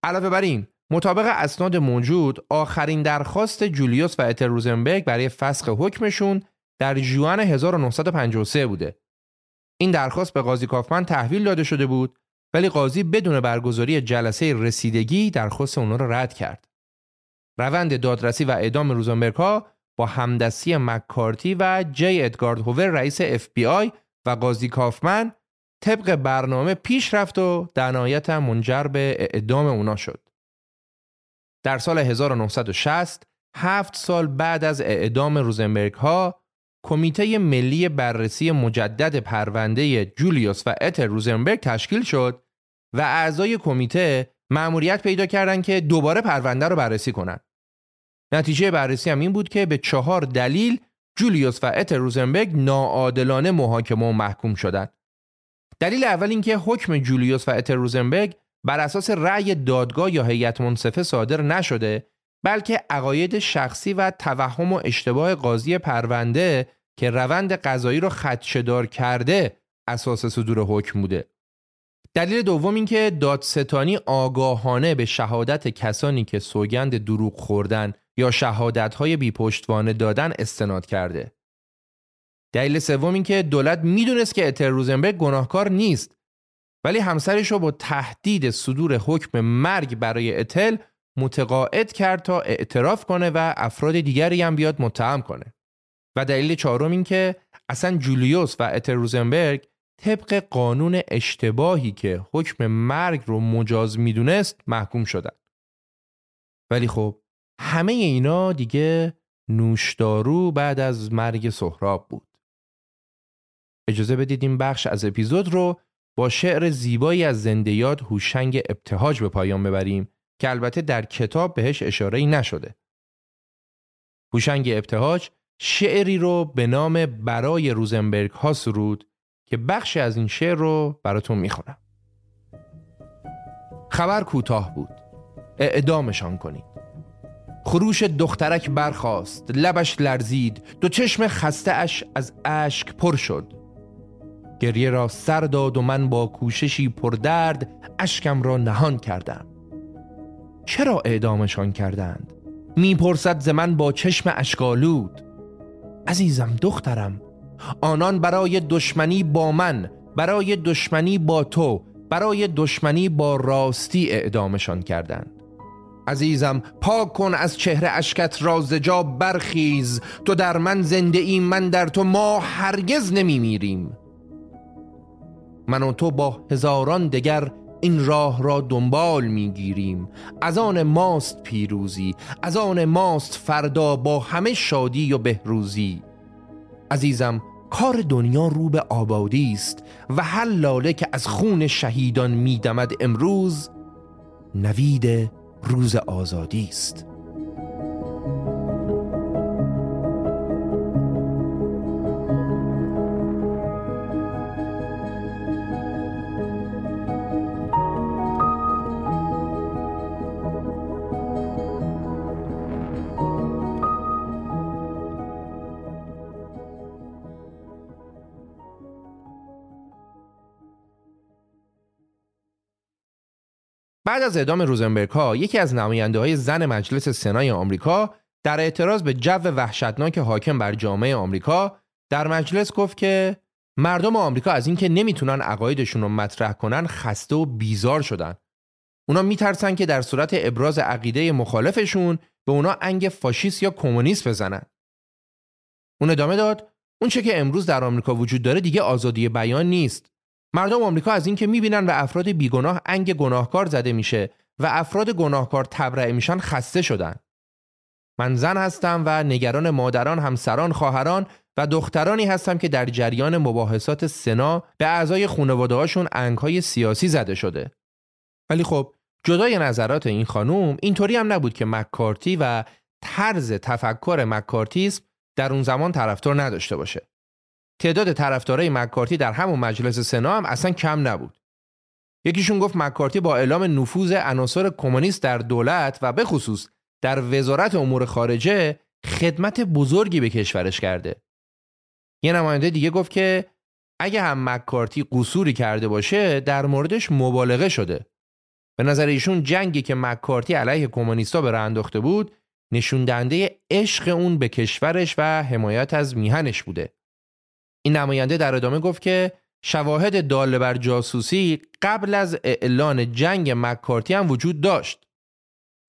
علاوه بر این مطابق اسناد موجود آخرین درخواست جولیوس و اتر روزنبرگ برای فسخ حکمشون در جوان 1953 بوده. این درخواست به قاضی کافمن تحویل داده شده بود ولی قاضی بدون برگزاری جلسه رسیدگی درخواست اونا را رد کرد. روند دادرسی و اعدام روزنبرگ ها با همدستی مکارتی و جی ادگارد هوور رئیس اف بی آی و قاضی کافمن طبق برنامه پیش رفت و در نهایت منجر به اعدام اونا شد. در سال 1960 هفت سال بعد از اعدام روزنبرگ ها کمیته ملی بررسی مجدد پرونده جولیوس و اتر روزنبرگ تشکیل شد و اعضای کمیته مأموریت پیدا کردند که دوباره پرونده رو بررسی کنند. نتیجه بررسی هم این بود که به چهار دلیل جولیوس و اتر روزنبرگ ناعادلانه محاکمه و محکوم شدند. دلیل اول اینکه حکم جولیوس و اتر روزنبرگ بر اساس رأی دادگاه یا هیئت منصفه صادر نشده بلکه عقاید شخصی و توهم و اشتباه قاضی پرونده که روند قضایی رو خدشدار کرده اساس صدور حکم بوده. دلیل دوم این که دادستانی آگاهانه به شهادت کسانی که سوگند دروغ خوردن یا شهادت‌های بیپشتوانه دادن استناد کرده. دلیل سوم این که دولت می‌دونست که اتر روزنبرگ گناهکار نیست ولی همسرش رو با تهدید صدور حکم مرگ برای اتل متقاعد کرد تا اعتراف کنه و افراد دیگری هم بیاد متهم کنه. و دلیل چهارم این که اصلا جولیوس و اتر روزنبرگ طبق قانون اشتباهی که حکم مرگ رو مجاز می‌دونست محکوم شدن. ولی خب همه اینا دیگه نوشدارو بعد از مرگ سهراب بود. اجازه بدید این بخش از اپیزود رو با شعر زیبایی از زنده یاد هوشنگ ابتهاج به پایان ببریم که البته در کتاب بهش اشاره نشده. هوشنگ ابتهاج شعری رو به نام برای روزنبرگ ها سرود که بخشی از این شعر رو براتون می‌خونم. خبر کوتاه بود. اعدامشان کنید. خروش دخترک برخاست لبش لرزید دو چشم خسته اش از اشک پر شد گریه را سر داد و من با کوششی پردرد اشکم را نهان کردم چرا اعدامشان کردند؟ می‌پرسد ز من با چشم اشکالود عزیزم دخترم آنان برای دشمنی با من برای دشمنی با تو برای دشمنی با راستی اعدامشان کردند. عزیزم پاک کن از چهره اشکت را زجا برخیز. تو در من زنده ای من در تو ما هرگز نمی میریم من و تو با هزاران دگر این راه را دنبال می‌گیریم. از آن ماست پیروزی از آن ماست فردا با همه شادی و بهروزی. عزیزم کار دنیا رو به آبادی است و هر لاله که از خون شهیدان میدمد امروز نوید روز آزادی است. بعد از اعدام روزنبرگ ها یکی از نماینده های زن مجلس سنای آمریکا در اعتراض به جو وحشتناک حاکم بر جامعه آمریکا در مجلس گفت که مردم آمریکا از اینکه نمی‌تونن عقایدشون رو مطرح کنن خسته و بیزار شدن. اونا میترسن که در صورت ابراز عقیده مخالفشون به اونا انگ فاشیست یا کمونیست بزنن. اون ادامه داد اون چه که امروز در آمریکا وجود داره دیگه آزادی بیان نیست. مردم آمریکا از اینکه می‌بینن به افراد بیگناه انگ گناهکار زده میشه و افراد گناهکار تبرئه میشن خسته شدن. من زن هستم و نگران مادران، همسران، خواهران و دخترانی هستم که در جریان مباحثات سنا به اعضای خانواده هاشون انگهای سیاسی زده شده. ولی خب جدای نظرات این خانوم اینطوری هم نبود که مکارتی و طرز تفکر مکارتیسم در اون زمان طرفدار نداشته باشه. تعداد طرفدارای مکارتی در همون مجلس سنا هم اصلا کم نبود. یکیشون گفت مکارتی با اعلام نفوذ عناصر کمونیست در دولت و به خصوص در وزارت امور خارجه خدمت بزرگی به کشورش کرده. یه نماینده دیگه گفت که اگه هم مکارتی قصوری کرده باشه در موردش مبالغه شده. به نظر ایشون جنگی که مکارتی علیه کمونیستا به انداخته بود نشون دهنده عشق اون به کشورش و حمایت از میهنش بوده. این نماینده در ادامه گفت که شواهد داله بر جاسوسی قبل از اعلان جنگ مکارتی هم وجود داشت.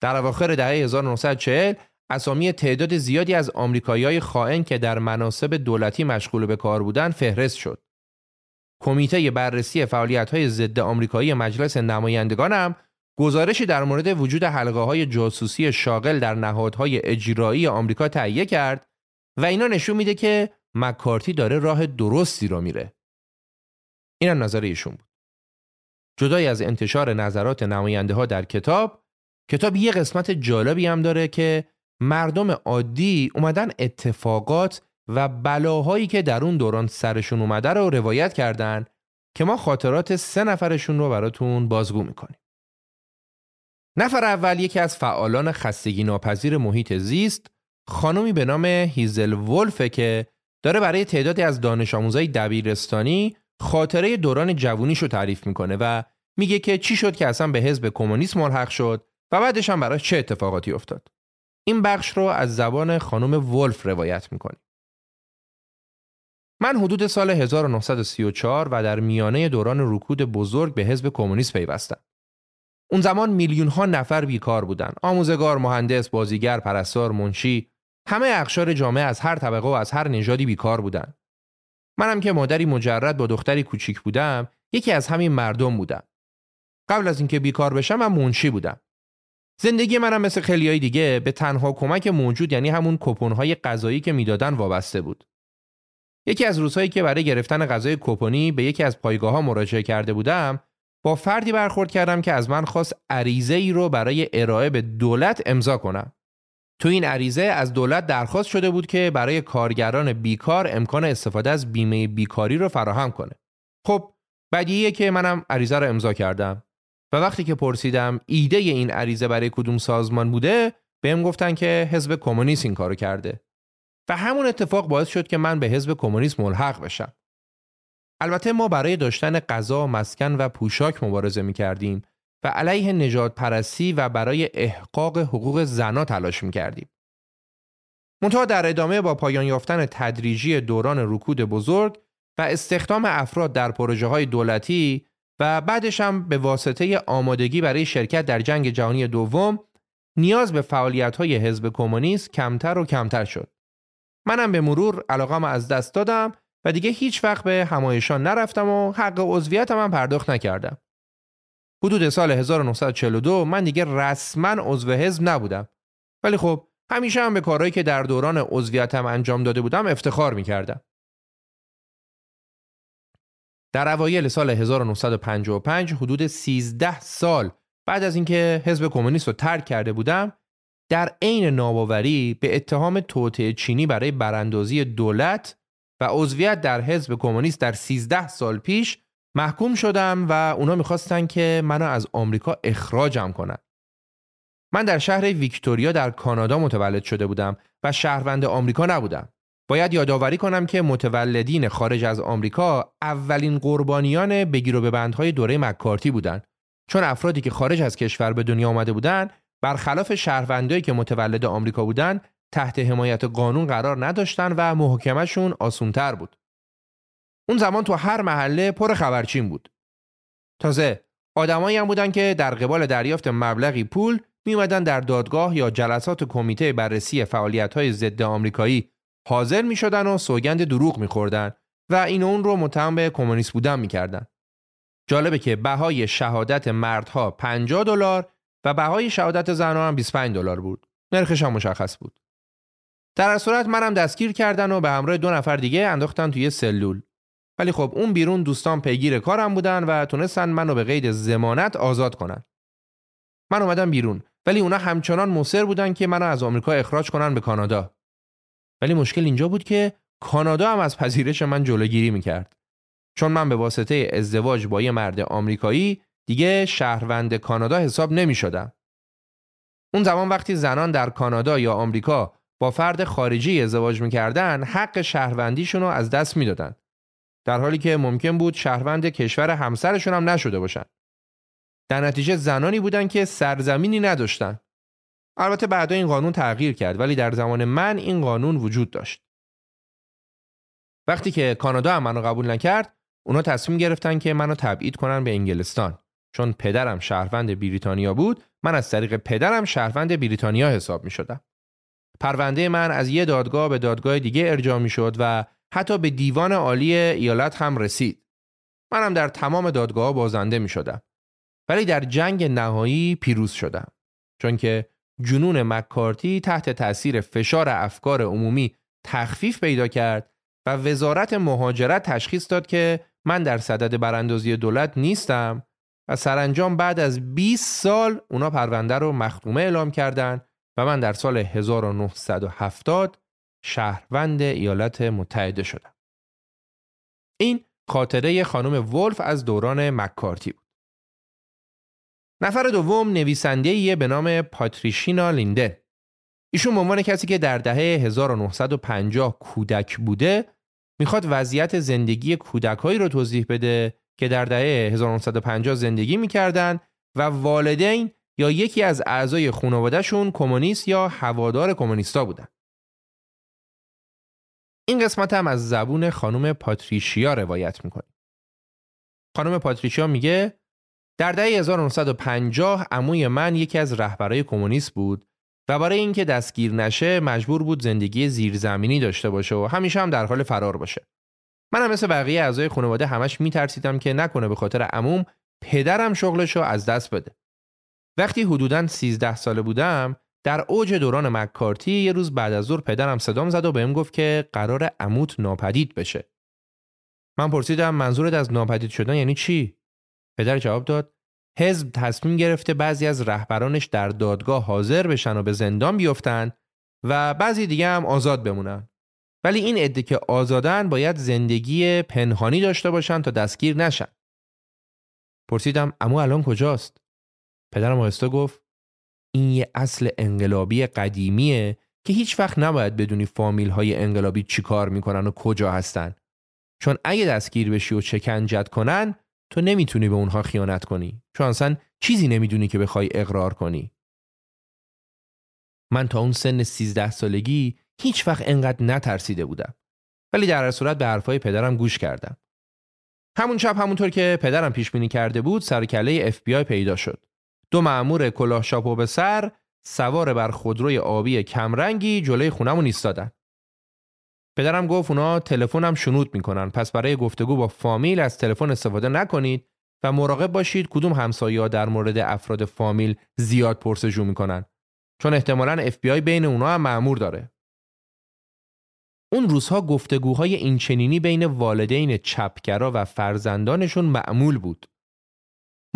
در اواخر دهه 1940 اسامی تعداد زیادی از آمریکایی‌های خائن که در مناسب دولتی مشغول به کار بودند فهرست شد. کمیته بررسی فعالیت‌های ضد آمریکایی مجلس نمایندگان هم گزارشی در مورد وجود حلقه های جاسوسی شاغل در نهادهای اجرایی آمریکا تهیه کرد و اینا نشون میده که مکارتی داره راه درستی رو میره. این هم نظر ایشون بود. جدای از انتشار نظرات نماینده ها در کتاب، کتاب یه قسمت جالبی هم داره که مردم عادی اومدن اتفاقات و بلاهایی که در اون دوران سرشون اومده رو روایت کردن که ما خاطرات سه نفرشون رو براتون بازگو می‌کنیم. نفر اول یکی از فعالان خستگی ناپذیر محیط زیست خانمی به نام هیزل ولفه که داره برای تعدادی از دانش آموزای دبیرستانی خاطره دوران جوونیشو تعریف می‌کنه و میگه که چی شد که اصلا به حزب کمونیست ملحق شد و بعدش هم براش چه اتفاقاتی افتاد. این بخش رو از زبان خانم ولف روایت می‌کنیم. من حدود سال 1934 و در میانه دوران رکود بزرگ به حزب کمونیست پیوستم. اون زمان میلیون ها نفر بیکار بودن. آموزگار، مهندس، بازیگر، پرستار، منشی، همه اقشار جامعه از هر طبقه و از هر نژادی بیکار بودن. منم که مادری مجرد با دختری کوچیک بودم، یکی از همین مردم بودم. قبل از اینکه بیکار بشم من منشی بودم. زندگی منم مثل خیلیای دیگه به تنها کمک موجود یعنی همون کپونهای غذایی که می‌دادن وابسته بود. یکی از روزهایی که برای گرفتن غذای کپونی به یکی از پایگاه ها مراجعه کرده بودم با فردی برخورد کردم که از من خواست عریضه ای رو برای ارائه به دولت امضا کنم. تو این عریضه از دولت درخواست شده بود که برای کارگران بیکار امکان استفاده از بیمه بیکاری رو فراهم کنه. خب بدیهیه که منم عریضه رو امضا کردم و وقتی که پرسیدم ایده این عریضه برای کدوم سازمان بوده بهم گفتن که حزب کمونیست این کارو کرده و همون اتفاق باعث شد که من به حزب کمونیست ملحق بشم. البته ما برای داشتن غذا، مسکن و پوشاک مبارزه می کردیم و علیه نجات پرستی و برای احقاق حقوق زنا تلاش می کردیم. منتها در ادامه با پایان یافتن تدریجی دوران رکود بزرگ و استخدام افراد در پروژه های دولتی و بعدش هم به واسطه آمادگی برای شرکت در جنگ جهانی دوم نیاز به فعالیت های حزب کمونیست کمتر و کمتر شد. منم به مرور علاقم از دست دادم و دیگه هیچ وقت به همایشان نرفتم و حق عضویتم هم پرداخت نکردم. حدود سال 1942 من دیگه رسما عضو حزب نبودم. ولی خب همیشه هم به کارهایی که در دوران عضویتم انجام داده بودم افتخار می‌کردم. در اوایل سال 1955 حدود 13 سال بعد از اینکه حزب کمونیست رو ترک کرده بودم در عین ناباوری به اتهام توطئه چینی برای براندازی دولت و عضویت در حزب کمونیست در 13 سال پیش محکوم شدم و اونا می‌خواستن که منو از آمریکا اخراجم کنن. من در شهر ویکتوریا در کانادا متولد شده بودم و شهروند آمریکا نبودم. باید یادآوری کنم که متولدین خارج از آمریکا اولین قربانیان بگیر و ببندهای دوره مکارتی بودند چون افرادی که خارج از کشور به دنیا آمده بودند برخلاف شهروندایی که متولد آمریکا بودند تحت حمایت قانون قرار نداشتن و محکمشون آسونتر بود. اون زمان تو هر محله پر خبرچین بود. تازه آدمایی هم بودن که در قبال دریافت مبلغی پول میومدن در دادگاه یا جلسات کمیته بررسی فعالیت‌های ضد آمریکایی حاضر می‌شدن و سوگند دروغ میخوردن و این اون رو متهم به کمونیست بودن می‌کردن. جالبه که بهای شهادت مردها 50 دلار و بهای شهادت زنها هم 25 دلار بود. نرخش هم مشخص بود. در صورت منم دستگیر کردن و به همراه دو نفر دیگه انداختن توی سلول. ولی خب اون بیرون دوستان پیگیر کارم بودن و تونستن منو به قید زمانت آزاد کنن. من اومدم بیرون ولی اونا همچنان مصر بودن که منو از آمریکا اخراج کنن به کانادا. ولی مشکل اینجا بود که کانادا هم از پذیرش من جلوگیری می‌کرد. چون من به واسطه ازدواج با یه مرد آمریکایی دیگه شهروند کانادا حساب نمی شدم. اون زمان وقتی زنان در کانادا یا آمریکا با فرد خارجی ازدواج می‌کردن حق شهروندیشون رو از دست می‌دادن در حالی که ممکن بود شهروند کشور همسرشون هم نشده باشن. در نتیجه زنانی بودن که سرزمینی نداشتن. البته بعدا این قانون تغییر کرد ولی در زمان من این قانون وجود داشت. وقتی که کانادا هم منو قبول نکرد اونا تصمیم گرفتن که منو تبعید کنن به انگلستان. چون پدرم شهروند بریتانیا بود من از طریق پدرم شهروند بریتانیا حساب می شدم. پرونده من از یه دادگاه به دادگاه دیگه ارجاع می شد و حتی به دیوان عالی ایالت هم رسید. منم در تمام دادگاه بازنده می شدم. ولی در جنگ نهایی پیروز شدم. چون که جنون مکارتی تحت تأثیر فشار افکار عمومی تخفیف پیدا کرد و وزارت مهاجرت تشخیص داد که من در صدد براندازی دولت نیستم و سرانجام بعد از 20 سال اونا پرونده رو مختومه اعلام کردند و من در سال 1970 شهروند ایالات متحده شدم. این خاطره خانم ولف از دوران مکارتی بود. نفر دوم نویسنده به نام پاتریشینا لیندن. ایشون به عنوان کسی که در دهه 1950 کودک بوده می‌خواد وضعیت زندگی کودکهایی رو توضیح بده که در دهه 1950 زندگی می‌کردن و والدین یا یکی از اعضای خانوادهشون کمونیست یا هوادار کمونیستا بودن. این قسمت هم از زبون خانم پاتریشیا روایت می‌کنه. خانم پاتریشیا میگه در دهه 1950 عموی من یکی از رهبرای کمونیست بود و برای اینکه دستگیر نشه مجبور بود زندگی زیرزمینی داشته باشه و همیشه هم در حال فرار باشه. منم مثل بقیه اعضای خانواده همش میترسیدم که نکنه به خاطر عموم پدرم شغلش رو از دست بده. وقتی حدوداً 13 ساله بودم در اوج دوران مکارتی یه روز بعد از ظهر پدرم صدام زد و بهم گفت که قرار عموت ناپدید بشه. من پرسیدم منظورت از ناپدید شدن یعنی چی؟ پدر جواب داد حزب تصمیم گرفته بعضی از رهبرانش در دادگاه حاضر بشن و به زندان بیفتن و بعضی دیگه هم آزاد بمونن. ولی این عده که آزادن باید زندگی پنهانی داشته باشن تا دستگیر نشن. پرسیدم اما الان کجاست؟ پدرم آهسته گفت این یه اصل انقلابی قدیمیه که هیچ وقت نباید بدونی فامیل های انقلابی چی کار می‌کنن و کجا هستن. چون اگه دستگیر بشی و چکنجت کنن تو نمی‌تونی به اونها خیانت کنی. چون اصلا چیزی نمی‌دونی که بخوای اقرار کنی. من تا اون سن 13 سالگی هیچ وقت انقدر نترسیده بودم. ولی در هر صورت به حرفای پدرم گوش کردم. همون شب همونطور که پدرم پیش بینی کرده بود سر و کله اف بی آی پیدا شد. دو مأمور کلاه شاپو به سر سوار بر خودروی آبی کمرنگی جلوی خونمون ایستادن. پدرم گفت اونا تلفنم شنود می‌کنن. پس برای گفتگو با فامیل از تلفن استفاده نکنید و مراقب باشید کدوم همسایه‌ها در مورد افراد فامیل زیاد پرس‌وجو می‌کنن. چون احتمالاً آی بین اونا هم مأمور داره. اون روزها گفتگوهای اینچنینی بین والدین چپگرا و فرزندانشون معمول بود.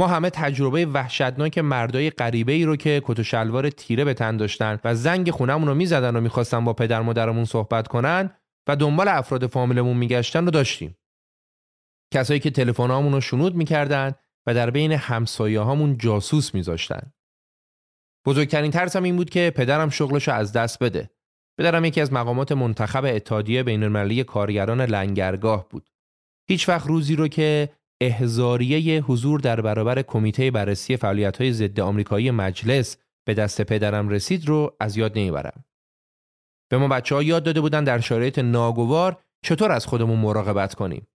ما همه تجربه وحشتناک مردای غریبه ای رو که کت و شلوار تیره به تن داشتن و زنگ خونمون رو می‌زدن و می‌خواستن با پدر مادرمون صحبت کنن و دنبال افراد فامیلمون میگشتن رو داشتیم. کسایی که تلفنامون رو شنود می‌کردن و در بین همسایه هامون جاسوس میذاشتن. بزرگترین ترسم این بود که پدرم شغلش رو از دست بده پدرم یکی از مقامات منتخب اتحادیه بین المللی کارگران لنگرگاه بود. هیچ وقت روزی رو که احزاریه حضور در برابر کمیته بررسی فعالیت‌های ضد آمریکایی مجلس به دست پدرم رسید رو از یاد نمی‌برم. به ما بچه ها یاد داده بودن در شرایط ناگوار چطور از خودمون مراقبت کنیم.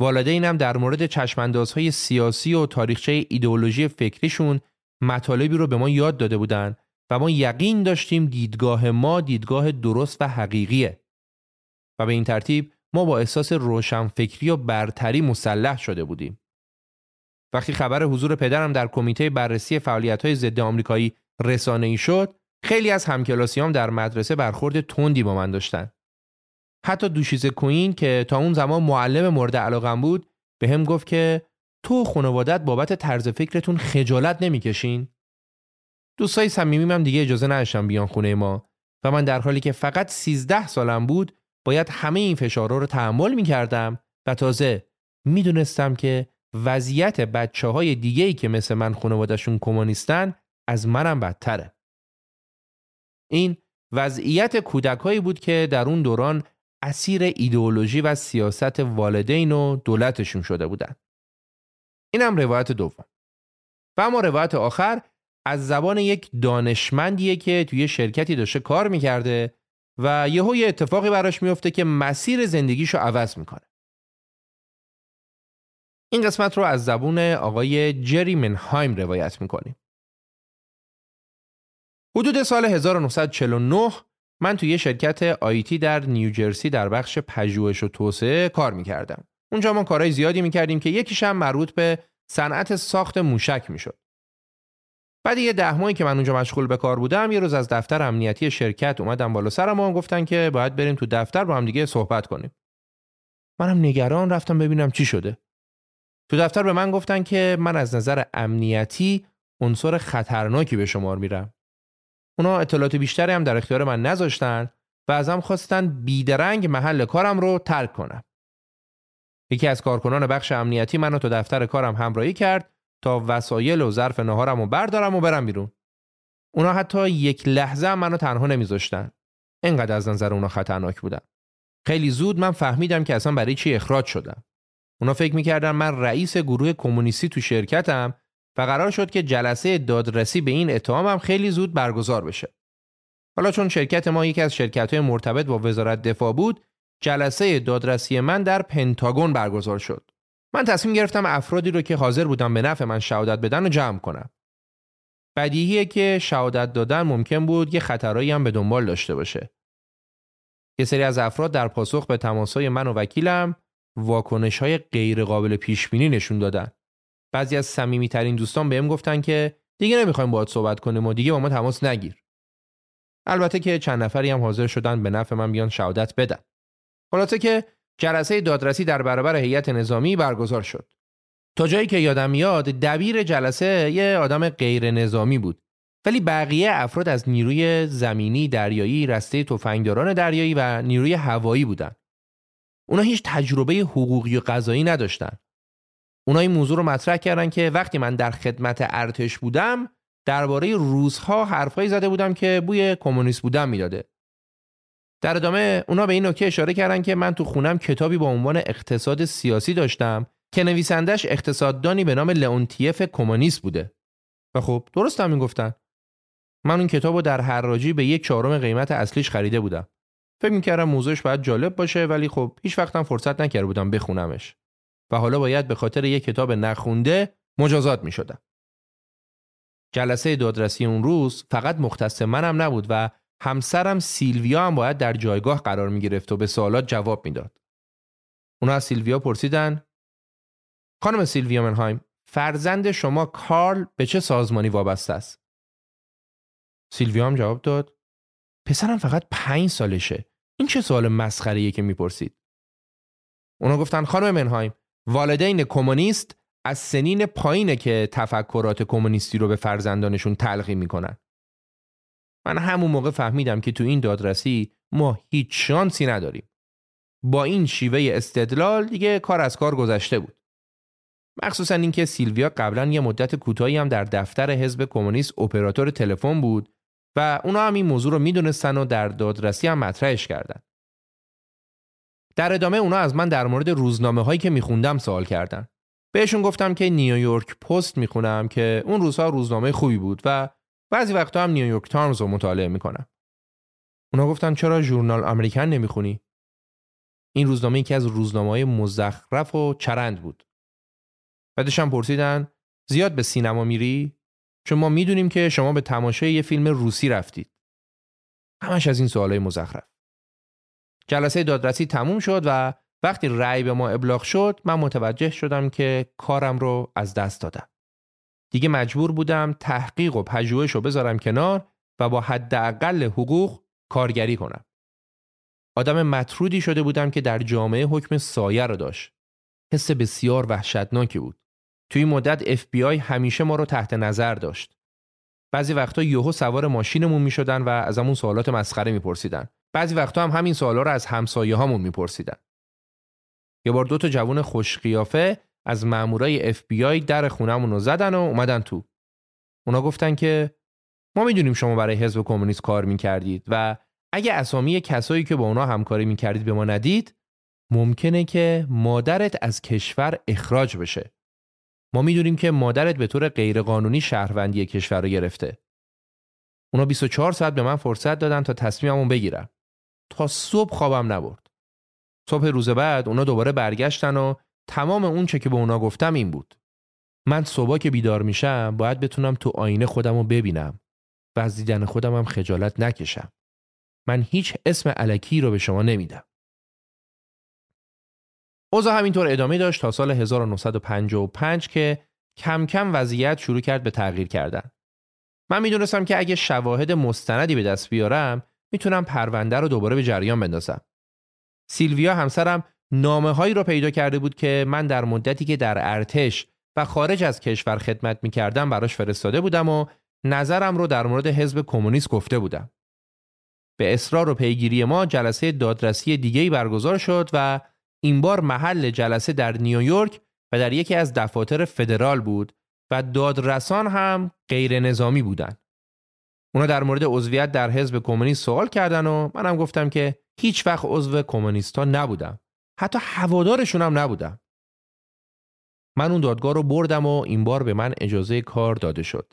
والدینم در مورد چشماندازهای سیاسی و تاریخچه ایدئولوژی فکریشون مطالبی رو به ما یاد داده بودند و ما یقین داشتیم دیدگاه ما دیدگاه درست و حقیقیه و به این ترتیب ما با احساس روشنفکری و برتری مسلح شده بودیم. وقتی خبر حضور پدرم در کمیته بررسی فعالیت‌های ضد آمریکایی رسانه‌ای شد، خیلی از همکلاسیام در مدرسه برخورد تندی با من داشتن. حتی دوشیز کوین که تا اون زمان معلم مورد علاقم بود، به هم گفت که تو خانوادت بابت طرز فکرتون خجالت نمی‌کشین؟ دوستای هم دیگه اجازه نداشتن بیان خونه ما و من در حالی که فقط 13 سالم بود باید همه این فشارها رو تحمل می کردم و تازه می‌دونستم که وضعیت بچه های دیگه ای که مثل من خانوادشون کمونیستن از منم بدتره. این وضعیت کودکهایی بود که در اون دوران اسیر ایدئولوژی و سیاست والدین و دولتشون شده بودن. اینم روایت دوم. و اما روایت آخر از زبان یک دانشمندیه که توی شرکتی داشته کار می‌کرده و یهو یه اتفاقی براش میفته که مسیر زندگیشو عوض می‌کنه. این قسمت رو از زبون آقای جری منهایم روایت می‌کنیم. حدود سال 1949 من توی شرکت آیتی در نیوجرسی در بخش پژوهش و توسعه کار می‌کردم. اونجا ما کارهای زیادی می‌کردیم که یکیش هم مربوط به صنعت ساخت موشک می‌شد. بعد یه ده ماهی که من اونجا مشغول به کار بودم یه روز از دفتر امنیتی شرکت اومدم بالا. سرم و گفتن که باید بریم تو دفتر با هم دیگه صحبت کنیم. منم نگران رفتم ببینم چی شده. تو دفتر به من گفتن که من از نظر امنیتی عنصر خطرناکی به شمار میرم. اونا اطلاعات بیشتری هم در اختیار من نذاشتن و ازم خواستن بیدرنگ محل کارم رو ترک کنم. یکی از کارکنان بخش امنیتی منو تو دفتر کارم همراهی کرد. تا وسایل و ظرف نهارم و بردارم و برم بیرون. اونا حتی یک لحظه منو تنها نمیذاشتن. انقدر از نظر اونا خطرناک بودم خیلی زود من فهمیدم که اصلا برای چی اخراج شدم. اونا فکر می‌کردن من رئیس گروه کمونیستی تو شرکتم و قرار شد که جلسه دادرسی به این اتهامم خیلی زود برگزار بشه. حالا چون شرکت ما یکی از شرکت های مرتبط با وزارت دفاع بود جلسه دادرسی من در پنتاگون برگزار شد. من تصمیم گرفتم افرادی رو که حاضر بودن به نفع من شهادت بدن و جمع کنم. بدیهیه که شهادت دادن ممکن بود یه خطرایی هم به دنبال داشته باشه. یه سری از افراد در پاسخ به تماسهای من و وکیلم واکنش های غیر قابل پیش بینی نشون دادن. بعضی از صمیمی ترین دوستان بهم گفتن که دیگه نمی‌خوایم باهات صحبت کنیم و دیگه با ما تماس نگیر. البته که چند نفری هم حاضر شدن به نفع من بیان شهادت بدن. خلاصه که جلسه دادرسی در برابر هیئت نظامی برگزار شد. تا جایی که یادم میاد دبیر جلسه یه آدم غیر نظامی بود. ولی بقیه افراد از نیروی زمینی، دریایی، رسته تفنگداران دریایی و نیروی هوایی بودن. اونا هیچ تجربه حقوقی و قضایی نداشتن. اونا این موضوع رو مطرح کردن که وقتی من در خدمت ارتش بودم درباره روزها حرفایی زده بودم که بوی کمونیست بودم می‌داده. در ادامه اونا به این نکته اشاره کردن که من تو خونم کتابی با عنوان اقتصاد سیاسی داشتم که نویسندش اقتصاددانی به نام لئونتیف کمونیست بوده. و خب درست هم گفتن من اون کتاب رو در حراجی به یک چهارم قیمت اصلیش خریده بودم. فکر می‌کردم موضوعش باید جالب باشه ولی خب هیچ وقتم فرصت نکرده بودم بخونمش. و حالا باید به خاطر یک کتاب نخونده مجازات می‌شدم. جلسه دادرسی اون روز فقط مختص منم نبود و همسرم سیلویا هم باید در جایگاه قرار می گرفت و به سوالات جواب می‌داد. اونا از سیلویا پرسیدن خانم سیلویا منهایم فرزند شما کارل به چه سازمانی وابسته است؟ سیلویا هم جواب داد پسرم فقط پنج سالشه. این چه سوال مسخره که می‌پرسید؟ اونا گفتن خانم منهایم والدین کمونیست از سنین پایینه که تفکرات کمونیستی رو به فرزندانشون تلقی می‌کنن. من همون موقع فهمیدم که تو این دادرسی ما هیچ شانسی نداریم. با این شیوه استدلال دیگه کار از کار گذشته بود. مخصوصا اینکه سیلویا قبلا یه مدت کوتاهی هم در دفتر حزب کمونیست اپراتور تلفن بود و اونا هم این موضوع رو می‌دونستن و در دادرسی هم مطرحش کردن. در ادامه اونا از من در مورد روزنامه هایی که میخوندم سوال کردن. بهشون گفتم که نیویورک پست می‌خونم که اون روزها روزنامه خوبی بود و بعضی وقتا هم نیویورک تایمز رو مطالعه می‌کنم. اونا گفتن چرا ژورنال امریکن نمی‌خونی؟ این روزنامه یکی از روزنامه های مزخرف و چرند بود. بعدش هم پرسیدن زیاد به سینما میری؟ چون ما می‌دونیم که شما به تماشای یه فیلم روسی رفتید. همش از این سوالای مزخرف. جلسه دادرسی تموم شد و وقتی رأی به ما ابلاغ شد من متوجه شدم که کارم رو از دست دادم. دیگه مجبور بودم تحقیق و پژوهش رو بذارم کنار و با حداقل حقوق کارگری کنم. آدم مطرودی شده بودم که در جامعه حکم سایه رو داشت. حس بسیار وحشتناکی بود. توی مدت FBI همیشه ما رو تحت نظر داشت. بعضی وقتا یهو سوار ماشینمون می شدن و از همون سوالات مسخره میپرسیدن. بعضی وقتا هم همین سوالا رو از همسایه هامون میپرسیدن. یه بار دو تا جوون خوش قیافه از مامورای FBI در خونمون رو زدن و اومدن تو. اونا گفتن که ما می‌دونیم شما برای حزب کمونیست کار می‌کردید و اگه اسامی کسایی که با اونا همکاری می‌کردید به ما ندید ممکنه که مادرت از کشور اخراج بشه. ما می‌دونیم که مادرت به طور غیرقانونی شهروندی کشور رو گرفته. اونا 24 ساعت به من فرصت دادن تا تصمیممون بگیرم. تا صبح خوابم نبرد. صبح روز بعد اونا دوباره برگشتن و تمام اون چه که به اونا گفتم این بود. من صبح که بیدار میشم باید بتونم تو آینه خودم رو ببینم و از دیدن خودم هم خجالت نکشم. من هیچ اسم علکی رو به شما نمیدم. اوضاع همینطور ادامه داشت تا سال 1955 که کم کم وضعیت شروع کرد به تغییر کردن. من می‌دونستم که اگه شواهد مستندی به دست بیارم می‌تونم پرونده رو دوباره به جریان بندازم. سیلویا همسرم نامه هایی رو پیدا کرده بود که من در مدتی که در ارتش و خارج از کشور خدمت می‌کردم براش فرستاده بودم و نظرم رو در مورد حزب کمونیست گفته بودم. به اصرار و پیگیری ما جلسه دادرسی دیگهی برگزار شد و این بار محل جلسه در نیویورک و در یکی از دفاتر فدرال بود و دادرسان هم غیر نظامی بودند. اونا در مورد عضویت در حزب کمونیست سوال کردن و منم گفتم که هیچ وقت عضو کمونیستا نبودم. حتی هوادارشون هم نبودم. من اون دادگاه رو بردم و این بار به من اجازه کار داده شد.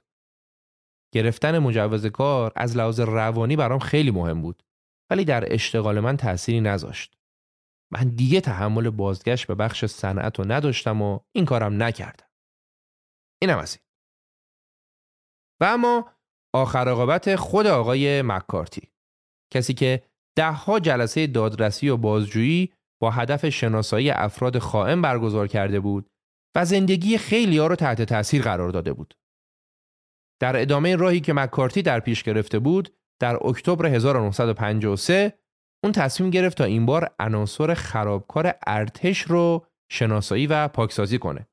گرفتن مجوز کار از لحاظ روانی برام خیلی مهم بود ولی در اشتغال من تأثیری نذاشت. من دیگه تحمل بازگشت به بخش صنعت رو نداشتم و این کارم نکردم. اینم از این. و اما آخر عاقبت خود آقای مکارتی کسی که دهها جلسه دادرسی و بازجویی با هدف شناسایی افراد خائن برگزار کرده بود و زندگی خیلی ها رو تحت تاثیر قرار داده بود. در ادامه راهی که مکارتی در پیش گرفته بود در اکتبر 1953 اون تصمیم گرفت تا این بار عناصر خرابکار ارتش رو شناسایی و پاکسازی کنه.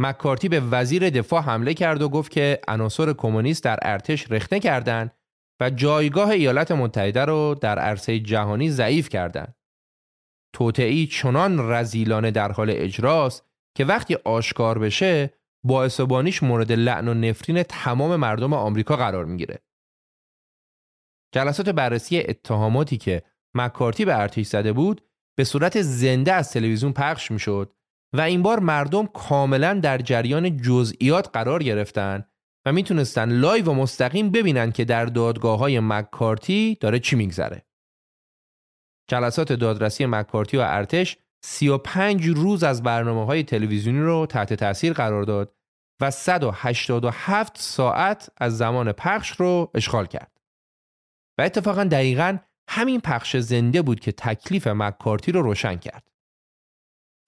مکارتی به وزیر دفاع حمله کرد و گفت که عناصر کمونیست در ارتش رخنه کردند و جایگاه ایالات متحده رو در عرصه جهانی ضعیف کردند. توطعی چنان رزیلانه در حال اجراست که وقتی آشکار بشه باعث بانیش مورد لعن و نفرین تمام مردم آمریکا قرار می‌گیره. جلسات بررسی اتهاماتی که مکارتی به ارتش زده بود به صورت زنده از تلویزیون پخش می‌شد و این بار مردم کاملا در جریان جزئیات قرار گرفتن و می‌تونستن live و مستقیم ببینن که در دادگاه های مکارتی داره چی میگذره. جلسات دادرسی مکارتی و ارتش 35 روز از برنامه های تلویزیونی رو تحت تاثیر قرار داد و 187 ساعت از زمان پخش رو اشغال کرد. و اتفاقا دقیقا همین پخش زنده بود که تکلیف مکارتی رو روشن کرد.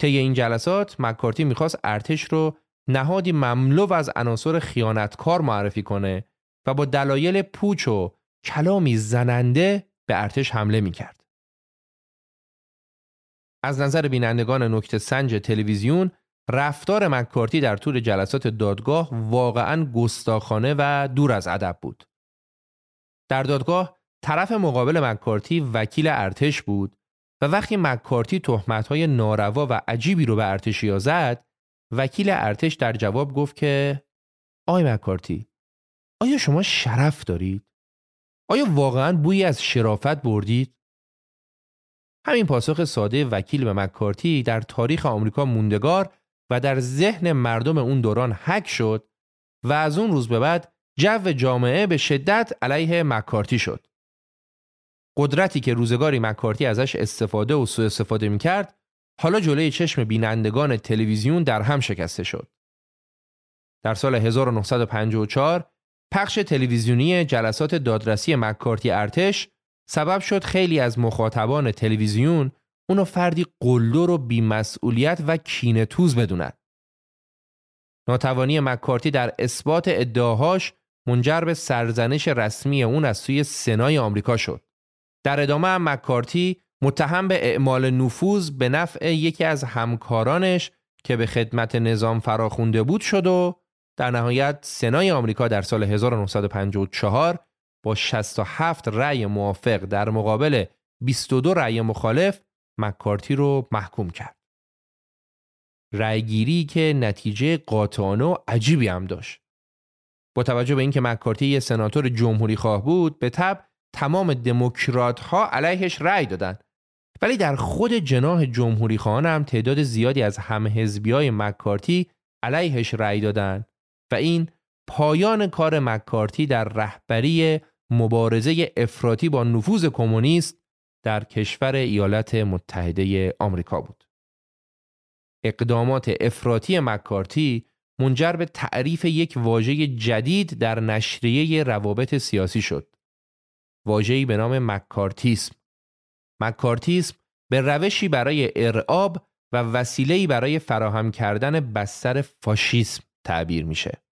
طی این جلسات مکارتی می‌خواست ارتش رو نهادی مملو از عناصر خیانتکار معرفی کنه و با دلایل پوچ و کلامی زننده به ارتش حمله می‌کرد. از نظر بینندگان نکته سنج تلویزیون رفتار مکارتی در طول جلسات دادگاه واقعا گستاخانه و دور از ادب بود. در دادگاه طرف مقابل مکارتی وکیل ارتش بود و وقتی مکارتی تهمت‌های ناروا و عجیبی رو به ارتشیا زد وکیل ارتش در جواب گفت که آی مکارتی آیا شما شرف دارید؟ آیا واقعا بویی از شرافت بردید؟ همین پاسخ ساده وکیل به مکارتی در تاریخ آمریکا موندگار و در ذهن مردم اون دوران حک شد و از اون روز به بعد جو جامعه به شدت علیه مکارتی شد. قدرتی که روزگاری مکارتی ازش استفاده و سوء استفاده می کرد حالا جلوی چشم بینندگان تلویزیون در هم شکسته شد. در سال 1954 پخش تلویزیونی جلسات دادرسی مکارتی ارتش سبب شد خیلی از مخاطبان تلویزیون اونو فردی قلدر و بیمسئولیت و کینه توز بدونند. ناتوانی مکارتی در اثبات ادعاهاش منجر به سرزنش رسمی اون از سوی سنای آمریکا شد. در ادامه هم مکارتی متهم به اعمال نفوذ به نفع یکی از همکارانش که به خدمت نظام فراخونده بود شد و در نهایت سنای آمریکا در سال 1954 با 67 رأی موافق در مقابل 22 رأی مخالف مکارتی رو محکوم کرد. رأیگیری که نتیجه قاطعانه و عجیبی هم داشت. با توجه به اینکه مکارتی یه سناتور جمهوری خواه بود به تب تمام دموکرات ها علیهش رأی دادند ولی در خود جناح جمهوری خواهان هم تعداد زیادی از حزبی های مکارتی علیهش رأی دادند و این پایان کار مکارتی در رهبری مبارزه افراطی با نفوذ کمونیست در کشور ایالات متحده آمریکا بود. اقدامات افراطی مکارتی منجر به تعریف یک واژه جدید در نشریه روابط سیاسی شد. واژه‌ای به نام مکارتیسم. مکارتیسم به روشی برای ارعاب و وسیله‌ای برای فراهم کردن بستر فاشیسم تعبیر میشه.